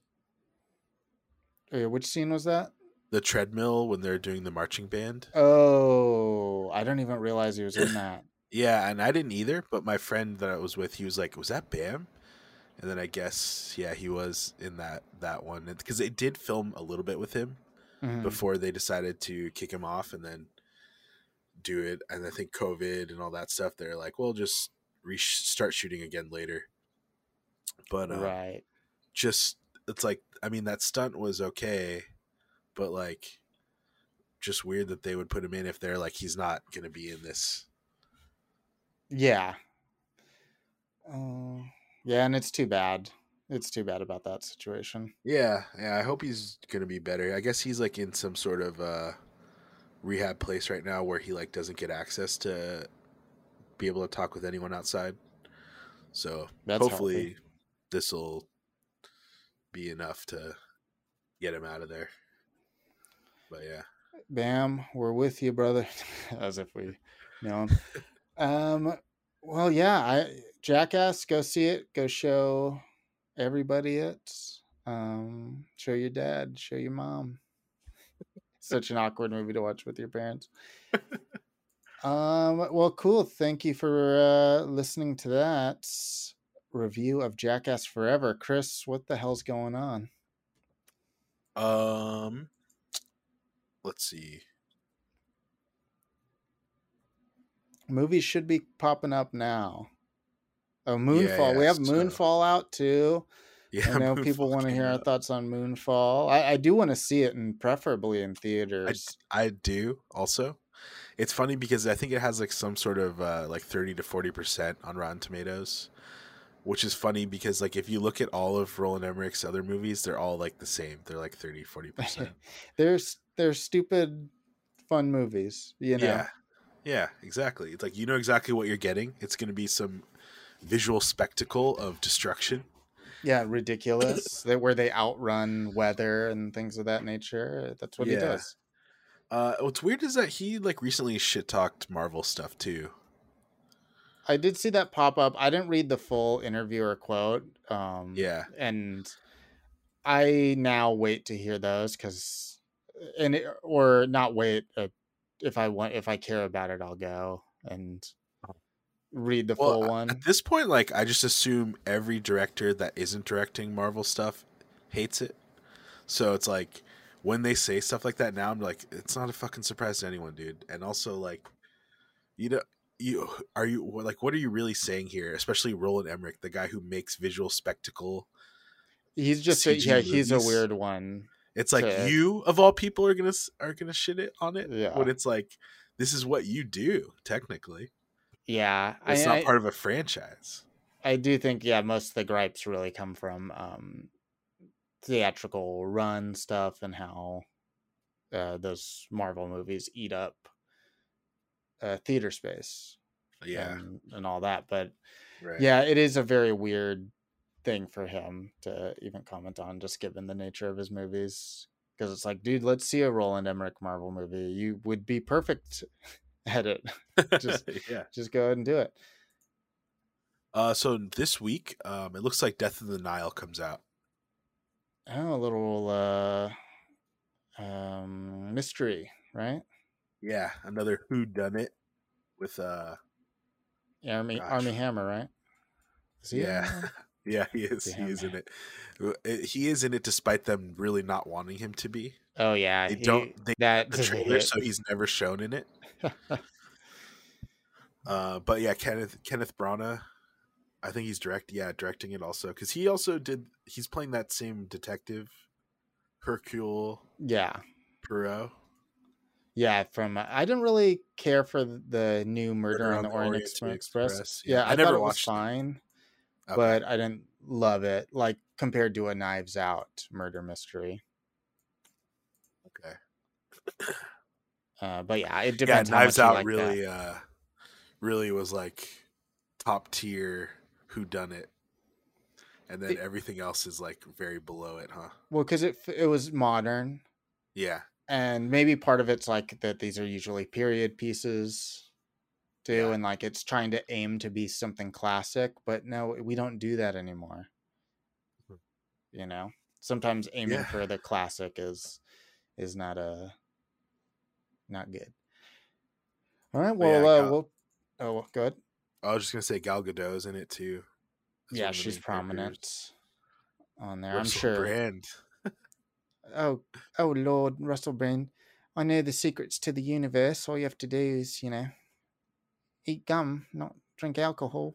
[SPEAKER 1] Uh, Which scene was that?
[SPEAKER 2] The treadmill when they're doing the marching band.
[SPEAKER 1] Oh, I don't even realize he was in that.
[SPEAKER 2] Yeah, and I didn't either, but my friend that I was with, he was like, "Was that Bam?" And then I guess, yeah, he was in that that one because they did film a little bit with him
[SPEAKER 1] Mhm.
[SPEAKER 2] before they decided to kick him off and then do it. And I think COVID and all that stuff, they're like, "We'll just re- start shooting again later." But uh,
[SPEAKER 1] Right.
[SPEAKER 2] just it's like I mean that stunt was okay, but like just weird that they would put him in if they're like he's not gonna be in this.
[SPEAKER 1] Yeah. Uh, yeah, and it's too bad. It's too bad about that situation.
[SPEAKER 2] Yeah, yeah. I hope he's gonna be better. I guess he's like in some sort of uh rehab place right now where he like doesn't get access to be able to talk with anyone outside. So
[SPEAKER 1] That's
[SPEAKER 2] hopefully this will be enough to get him out of there. But yeah.
[SPEAKER 1] Bam, we're with you, brother. As if we know him. um, well, yeah, I Jackass, go see it. Go show everybody it. Um, show your dad, show your mom. Such an awkward movie to watch with your parents. um, well, cool. Thank you for uh, listening to that review of Jackass Forever. Chris, what the hell's going on?
[SPEAKER 2] Um let's see.
[SPEAKER 1] Movies should be popping up now. Oh, Moonfall.
[SPEAKER 2] yeah,
[SPEAKER 1] we have Moonfall out too.
[SPEAKER 2] Yeah,
[SPEAKER 1] I know people want to hear our thoughts on Moonfall. I, I do want to see it, and preferably in theaters.
[SPEAKER 2] I do also. It's funny because I think it has like some sort of uh, like thirty to forty percent on Rotten Tomatoes, which is funny because like if you look at all of Roland Emmerich's other movies, they're all like the same. They're like 30 40 percent.
[SPEAKER 1] They're they're stupid, fun movies. You know.
[SPEAKER 2] Yeah, yeah, exactly. It's like you know exactly what you're getting. It's going to be some visual spectacle of destruction.
[SPEAKER 1] Yeah, ridiculous. that where they outrun weather and things of that nature. That's what he does.
[SPEAKER 2] Uh, what's weird is that he like recently shit talked Marvel stuff too.
[SPEAKER 1] I did see that pop up. I didn't read the full interview or quote. Um,
[SPEAKER 2] Yeah,
[SPEAKER 1] and I now wait to hear those because, and it, or not wait. Uh, if I want, if I care about it, I'll go and read the full one.
[SPEAKER 2] At this point, like I just assume every director that isn't directing Marvel stuff hates it. So it's like when they say stuff like that now, I'm like, it's not a fucking surprise to anyone, dude. And also, like, you know, you are you like, what are you really saying here? Especially Roland Emmerich, the guy who makes visual spectacle.
[SPEAKER 1] He's just a, yeah, he's a weird one.
[SPEAKER 2] It's like
[SPEAKER 1] To-
[SPEAKER 2] you of all people are gonna are gonna shit it on it.
[SPEAKER 1] Yeah.
[SPEAKER 2] When it's like this is what you do technically.
[SPEAKER 1] Yeah,
[SPEAKER 2] It's
[SPEAKER 1] I,
[SPEAKER 2] not
[SPEAKER 1] I,
[SPEAKER 2] part of a franchise.
[SPEAKER 1] I do think yeah, most of the gripes really come from um, theatrical run stuff and how uh, those Marvel movies eat up uh, theater space.
[SPEAKER 2] Yeah.
[SPEAKER 1] and, and all that. But
[SPEAKER 2] right.
[SPEAKER 1] yeah, it is a very weird thing for him to even comment on, just given the nature of his movies. Because it's like, dude, let's see a Roland Emmerich Marvel movie. You would be perfect at it. Just-
[SPEAKER 2] yeah.
[SPEAKER 1] Just go ahead and do it.
[SPEAKER 2] Uh, so this week, um, it looks like Death on the Nile comes out.
[SPEAKER 1] Oh, a little uh, um, mystery, right?
[SPEAKER 2] Yeah, another Who Done It with uh,
[SPEAKER 1] Armie
[SPEAKER 2] Gosh.
[SPEAKER 1] Armie Hammer, right?
[SPEAKER 2] Yeah, yeah, he is.
[SPEAKER 1] Damn.
[SPEAKER 2] He is in it. He is in it, despite them really not wanting him to be.
[SPEAKER 1] Oh yeah,
[SPEAKER 2] They
[SPEAKER 1] he-
[SPEAKER 2] don't. They
[SPEAKER 1] that
[SPEAKER 2] the trailer, so he's never shown in it. Uh, but yeah, Kenneth Kenneth Branagh, I think he's direct. Yeah, directing it also because he also did. He's playing that same detective, Hercule
[SPEAKER 1] yeah.
[SPEAKER 2] Poirot.
[SPEAKER 1] Yeah, from I didn't really care for the new Murder, on the Orient, Express.
[SPEAKER 2] Express,
[SPEAKER 1] Yeah,
[SPEAKER 2] yeah.
[SPEAKER 1] I,
[SPEAKER 2] I never
[SPEAKER 1] thought it was fine,
[SPEAKER 2] Okay.
[SPEAKER 1] but I didn't love it. Like compared to a Knives Out murder mystery. Uh, but yeah, it
[SPEAKER 2] Yeah,
[SPEAKER 1] depends. how
[SPEAKER 2] Knives Out
[SPEAKER 1] like that.
[SPEAKER 2] really uh really was like top tier who done it. And then
[SPEAKER 1] It-
[SPEAKER 2] everything else is like very below it, huh?
[SPEAKER 1] Well, because it it was modern,
[SPEAKER 2] Yeah.
[SPEAKER 1] and maybe part of it's like that these are usually period pieces too,
[SPEAKER 2] Yeah.
[SPEAKER 1] and like it's trying to aim to be something classic, but no, we don't do that anymore.
[SPEAKER 2] Mhm.
[SPEAKER 1] You know, sometimes aiming
[SPEAKER 2] Yeah.
[SPEAKER 1] for the classic is is not a not good. All right,
[SPEAKER 2] But yeah,
[SPEAKER 1] well, uh,
[SPEAKER 2] Gal-
[SPEAKER 1] we'll oh good.
[SPEAKER 2] I was just gonna say Gal Gadot's in it too. as
[SPEAKER 1] Yeah,
[SPEAKER 2] one of the
[SPEAKER 1] she's prominent
[SPEAKER 2] characters.
[SPEAKER 1] on there. I'm sure.
[SPEAKER 2] Brand.
[SPEAKER 1] Oh, oh Lord, Russell Brand. I know the secrets to the universe. All you have to do is, you know, eat gum, not drink alcohol.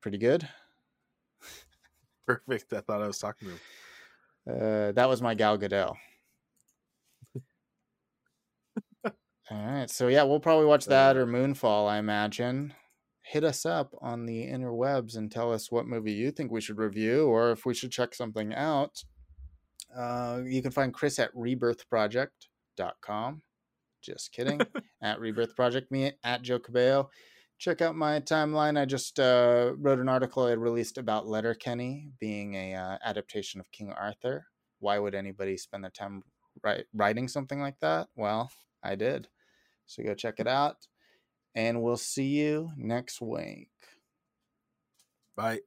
[SPEAKER 1] Pretty good.
[SPEAKER 2] Perfect. I thought I was talking to him.
[SPEAKER 1] Uh, that was my Gal Gadot. All right, so yeah, we'll probably watch that or Moonfall. I imagine. Hit us up on the interwebs and tell us what movie you think we should review, or if we should check something out. Uh, you can find Chris at rebirthproject.com. Just kidding. at Rebirth Project, me at Joe Cabello. Check out my timeline. I just uh, wrote an article I released about Letterkenny being a uh, adaptation of King Arthur. Why would anybody spend their time write, writing something like that? Well, I did. So go check it out. And we'll see you next week.
[SPEAKER 2] Bye.